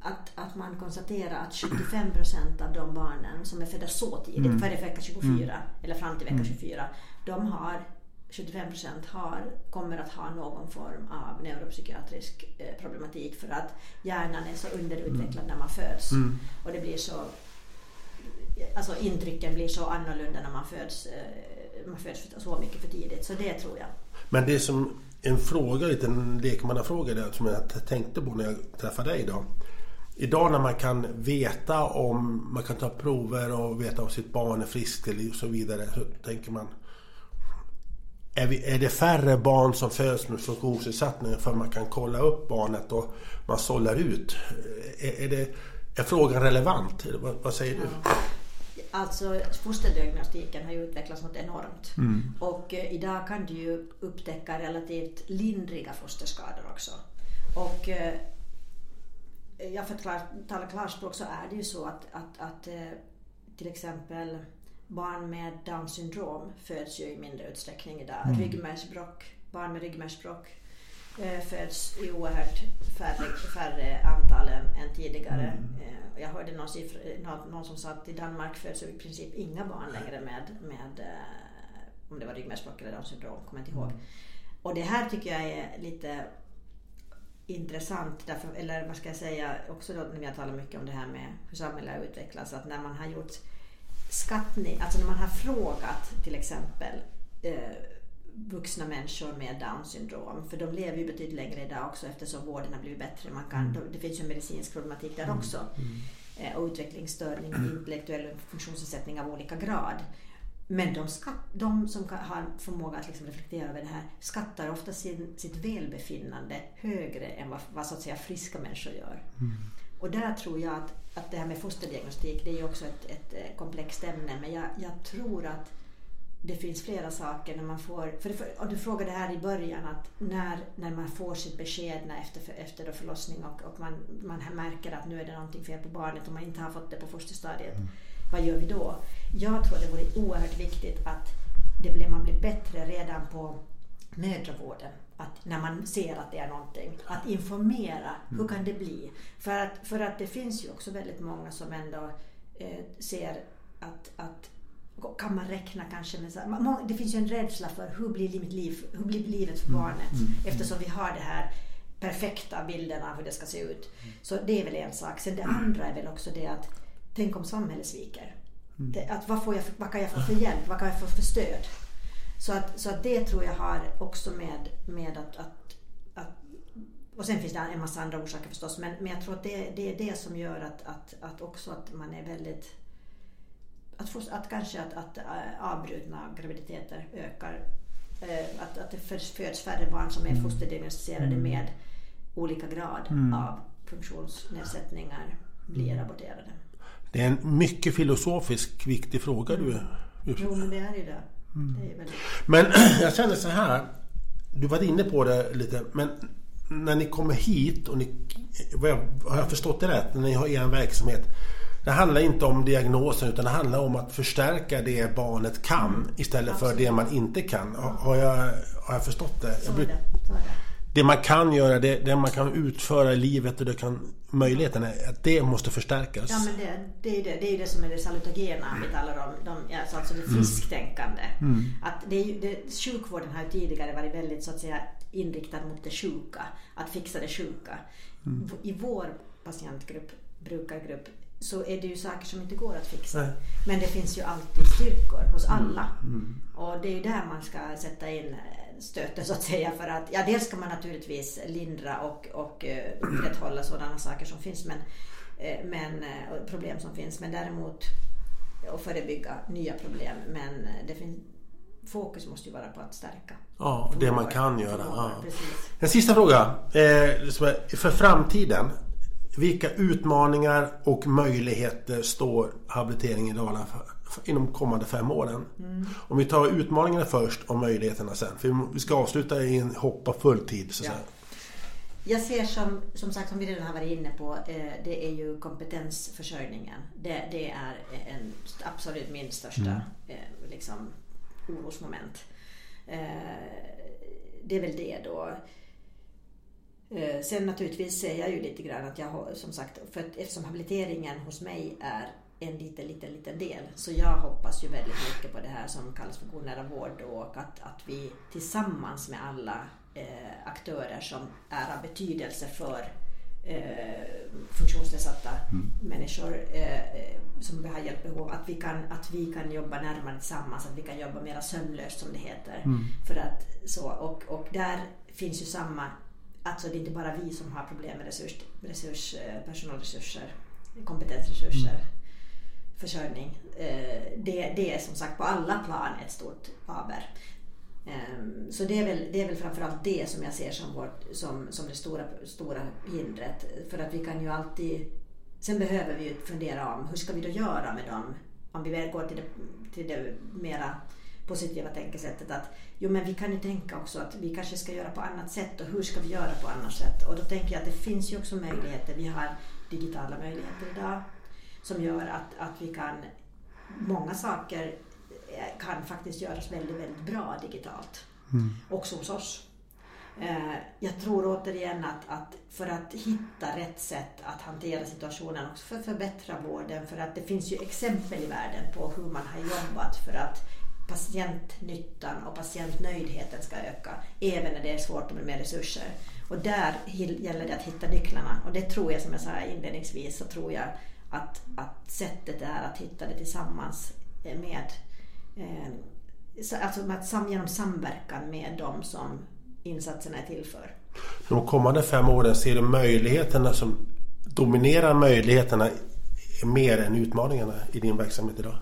att, att man konstaterar att 75 procent av de barnen som är födda så tidigt, mm. före vecka 24 mm. eller fram till vecka 24, mm. de har 75 procent kommer att ha någon form av neuropsykiatrisk eh, problematik för att hjärnan är så underutvecklad när man föds. Mm. Och det blir så, alltså intrycken blir så annorlunda när man föds, eh, man föds så mycket för tidigt. Så det tror jag. Men det är som en fråga, lite en lekmannafråga där, som jag tänkte på när jag träffade dig idag. Idag när man kan veta om, man kan ta prover och veta om sitt barn är friskt och så vidare. Så tänker man, är, vi, är det färre barn som föds med funktionsnedsättningar för man kan kolla upp barnet och man sållar ut? Är, är, det, är frågan relevant? Vad, vad säger du? Alltså fosterdiagnostiken har ju utvecklats något enormt. Mm. Och eh, idag kan du ju upptäcka relativt lindriga fosterskador också. Och eh, ja, för att tala klarspråk så är det ju så att, att, att eh, till exempel barn med Down syndrom föds ju i mindre utsträckning idag. Mm. Ryggmärgsbråck, barn med ryggmärgsbråck eh, föds i oerhört färre, färre antal än, än tidigare. Mm. Eh, jag hörde någon, siffra, någon, någon, som sa att i Danmark föds i princip inga barn längre med, med eh, om det var ryggmärgsbråck eller Down syndrom, kommer jag inte ihåg. Mm. Och det här tycker jag är lite intressant, därför, eller vad ska jag säga, också då när vi har talat mycket om det här med hur samhället har utvecklats, att när man har gjort skattning, alltså när man har frågat till exempel eh, vuxna människor med Down syndrom, för de lever ju betydligt längre idag också eftersom vården har blivit bättre. Man kan, mm. Det finns ju en medicinsk problematik där mm. också. Mm. Eh, och utvecklingsstörning, intellektuell funktionsnedsättning av olika grad. Men de, skatt, de som har förmåga att liksom reflektera över det här skattar ofta sin, sitt välbefinnande högre än vad, vad så att säga friska människor gör. Mm. Och där tror jag att, att det här med fosterdiagnostik, det är ju också ett, ett eh, komplext ämne, men jag, jag tror att det finns flera saker när man får, för, för och du frågade här i början att när, när man får sitt besked efter, efter förlossning och, och man, man märker att nu är det någonting fel på barnet och man inte har fått det på fosterstadiet, mm. vad gör vi då? Jag tror det vore oerhört viktigt att det blir, man blir bättre redan på mödravården att när man ser att det är någonting, att informera. Hur mm. kan det bli? För att, för att det finns ju också väldigt många som ändå eh, ser att, att kan man räkna kanske med så här, Det finns ju en rädsla för hur blir mitt liv, hur blir livet för mm. barnet? Mm. Mm. Eftersom vi har det här perfekta bilden av hur det ska se ut. Mm. Så det är väl en sak. Sen det andra är väl också det att tänk om samhället sviker. Mm. Det, att vad, får jag, vad kan jag få för hjälp? Vad kan jag få för stöd? Så att, så att det tror jag har också med, med att, att, att och sen finns det en massa andra orsaker förstås men, men jag tror att det, det är det som gör att, att, att också att man är väldigt att, få, att kanske att, att äh, avbrutna graviditeter ökar. Äh, att, att det föds färre barn som är mm. fosterdiagnostiserade mm. med olika grad mm. av funktionsnedsättningar blir aborterade. Det är en mycket filosofisk viktig fråga du... Jo men det är ju det. Mm. Men jag känner så här. Du var inne på det lite. Men när ni kommer hit och ni... Har jag förstått det rätt? När ni har er verksamhet. Det handlar inte om diagnosen utan det handlar om att förstärka det barnet kan mm. istället Absolut. för det man inte kan. Har jag, har jag förstått det? Så är det. Så är det det man kan göra, det, det, man kan utföra i livet och det kan, möjligheten att det måste förstärkas. Ja men det, det, är, det, det är det som är det salutogena vi talar om. De, alltså det mm. frisktänkande. Mm. Att det det, sjukvården har ju tidigare varit väldigt så att säga inriktad mot det sjuka. Att fixa det sjuka. Mm. I vår patientgrupp, brukargrupp, så är det ju saker som inte går att fixa. Nej. Men det finns ju alltid styrkor hos alla. Mm. Mm. Och det är ju där man ska sätta in stöten så att säga. För att, ja, dels ska man naturligtvis lindra och, och uh, upprätthålla sådana saker som finns, men, uh, men uh, problem som finns. Men däremot och förebygga nya problem. Men det finns, fokus måste ju vara på att stärka. Ja, det man kan göra. Ja. En sista fråga. Eh, för framtiden. Vilka utmaningar och möjligheter står habilitering i Dalarna inom kommande fem åren. Mm. Om vi tar utmaningarna först och möjligheterna sen. För vi ska avsluta i en hoppa fulltid. Så ja. Jag ser som, som sagt, som vi redan har varit inne på, eh, det är ju kompetensförsörjningen. Det, det är en, absolut min största mm. eh, liksom, orosmoment. Eh, det är väl det då. Eh, sen naturligtvis ser jag ju lite grann att jag har, som sagt, för eftersom habiliteringen hos mig är en liten, liten, liten del. Så jag hoppas ju väldigt mycket på det här som kallas för god nära vård och att, att vi tillsammans med alla eh, aktörer som är av betydelse för eh, funktionsnedsatta mm. människor eh, som har hjälpbehov, att vi, kan, att vi kan jobba närmare tillsammans, att vi kan jobba mera sömlöst som det heter. Mm. För att, så, och, och där finns ju samma, alltså det är inte bara vi som har problem med resurs, resurs, eh, personalresurser, kompetensresurser, mm försörjning. Eh, det, det är som sagt på alla plan ett stort aber. Ehm, så det är, väl, det är väl framförallt det som jag ser som, vårt, som, som det stora, stora hindret. För att vi kan ju alltid... Sen behöver vi ju fundera om hur ska vi då göra med dem? Om vi väl går till det, till det mera positiva tänkesättet att jo men vi kan ju tänka också att vi kanske ska göra på annat sätt och hur ska vi göra på annat sätt? Och då tänker jag att det finns ju också möjligheter. Vi har digitala möjligheter idag som gör att, att vi kan många saker kan faktiskt göras väldigt, väldigt bra digitalt. Mm. Också hos oss. Eh, jag tror återigen att, att, för att hitta rätt sätt att hantera situationen och för att förbättra vården, för att det finns ju exempel i världen på hur man har jobbat för att patientnyttan och patientnöjdheten ska öka, även när det är svårt med mer resurser. Och där gäller det att hitta nycklarna och det tror jag, som jag sa inledningsvis, så tror jag att, att sättet är att hitta det tillsammans med eh, alltså med, genom samverkan med de som insatserna är till för. De kommande fem åren ser du möjligheterna som dominerar möjligheterna mer än utmaningarna i din verksamhet idag?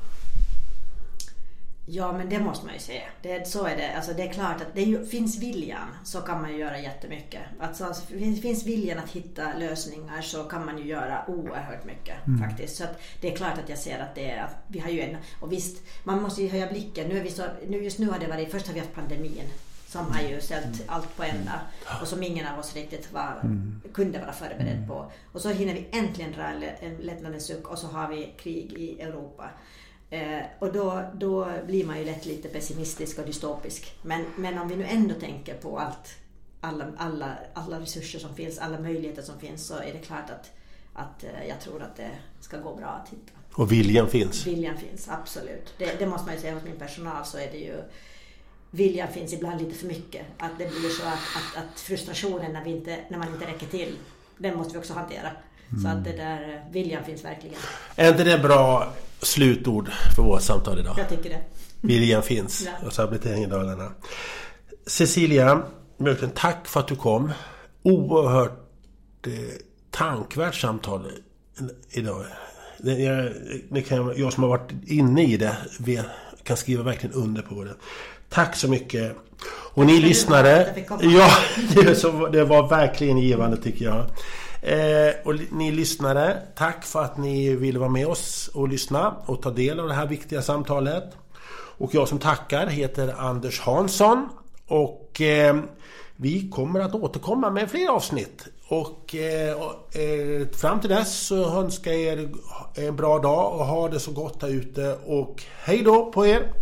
Ja men det måste man ju säga. Det, så är det. Alltså, det är klart att det ju, finns viljan så kan man ju göra jättemycket. Alltså, alltså, finns, finns viljan att hitta lösningar så kan man ju göra oerhört mycket mm. faktiskt. Så det är klart att jag ser att det är, vi har ju en, och visst man måste ju höja blicken. Nu är vi så, nu, just nu har det varit, först har vi haft pandemin som har ju ställt mm. allt på ända och som ingen av oss riktigt var, mm. kunde vara förberedd mm. på. Och så hinner vi äntligen dra en lättnadens suck och så har vi krig i Europa. Eh, och då, då blir man ju lätt lite pessimistisk och dystopisk. Men, men om vi nu ändå tänker på allt, alla, alla, alla resurser som finns, alla möjligheter som finns så är det klart att, att eh, jag tror att det ska gå bra att hitta. Och viljan finns? Viljan finns, absolut. Det, det måste man ju säga hos min personal så är det ju viljan finns ibland lite för mycket. Att det blir så att, att, att frustrationen när, vi inte, när man inte räcker till, den måste vi också hantera. Så att det där, eh, viljan finns verkligen. Är inte det bra slutord för vårt samtal idag? Jag tycker det. Viljan finns ja. hos Habilitering i Dalarna. Cecilia tack för att du kom. Oerhört eh, tankvärt samtal idag. Det, jag, det kan, jag som har varit inne i det kan skriva verkligen under på det. Tack så mycket. Och ni lyssnare. Ja, det var verkligen givande tycker jag. Eh, och ni lyssnare, tack för att ni ville vara med oss och lyssna och ta del av det här viktiga samtalet. Och jag som tackar heter Anders Hansson och eh, vi kommer att återkomma med fler avsnitt. Och eh, eh fram till dess så önskar jag er en bra dag och ha det så gott där ute och hej då på er!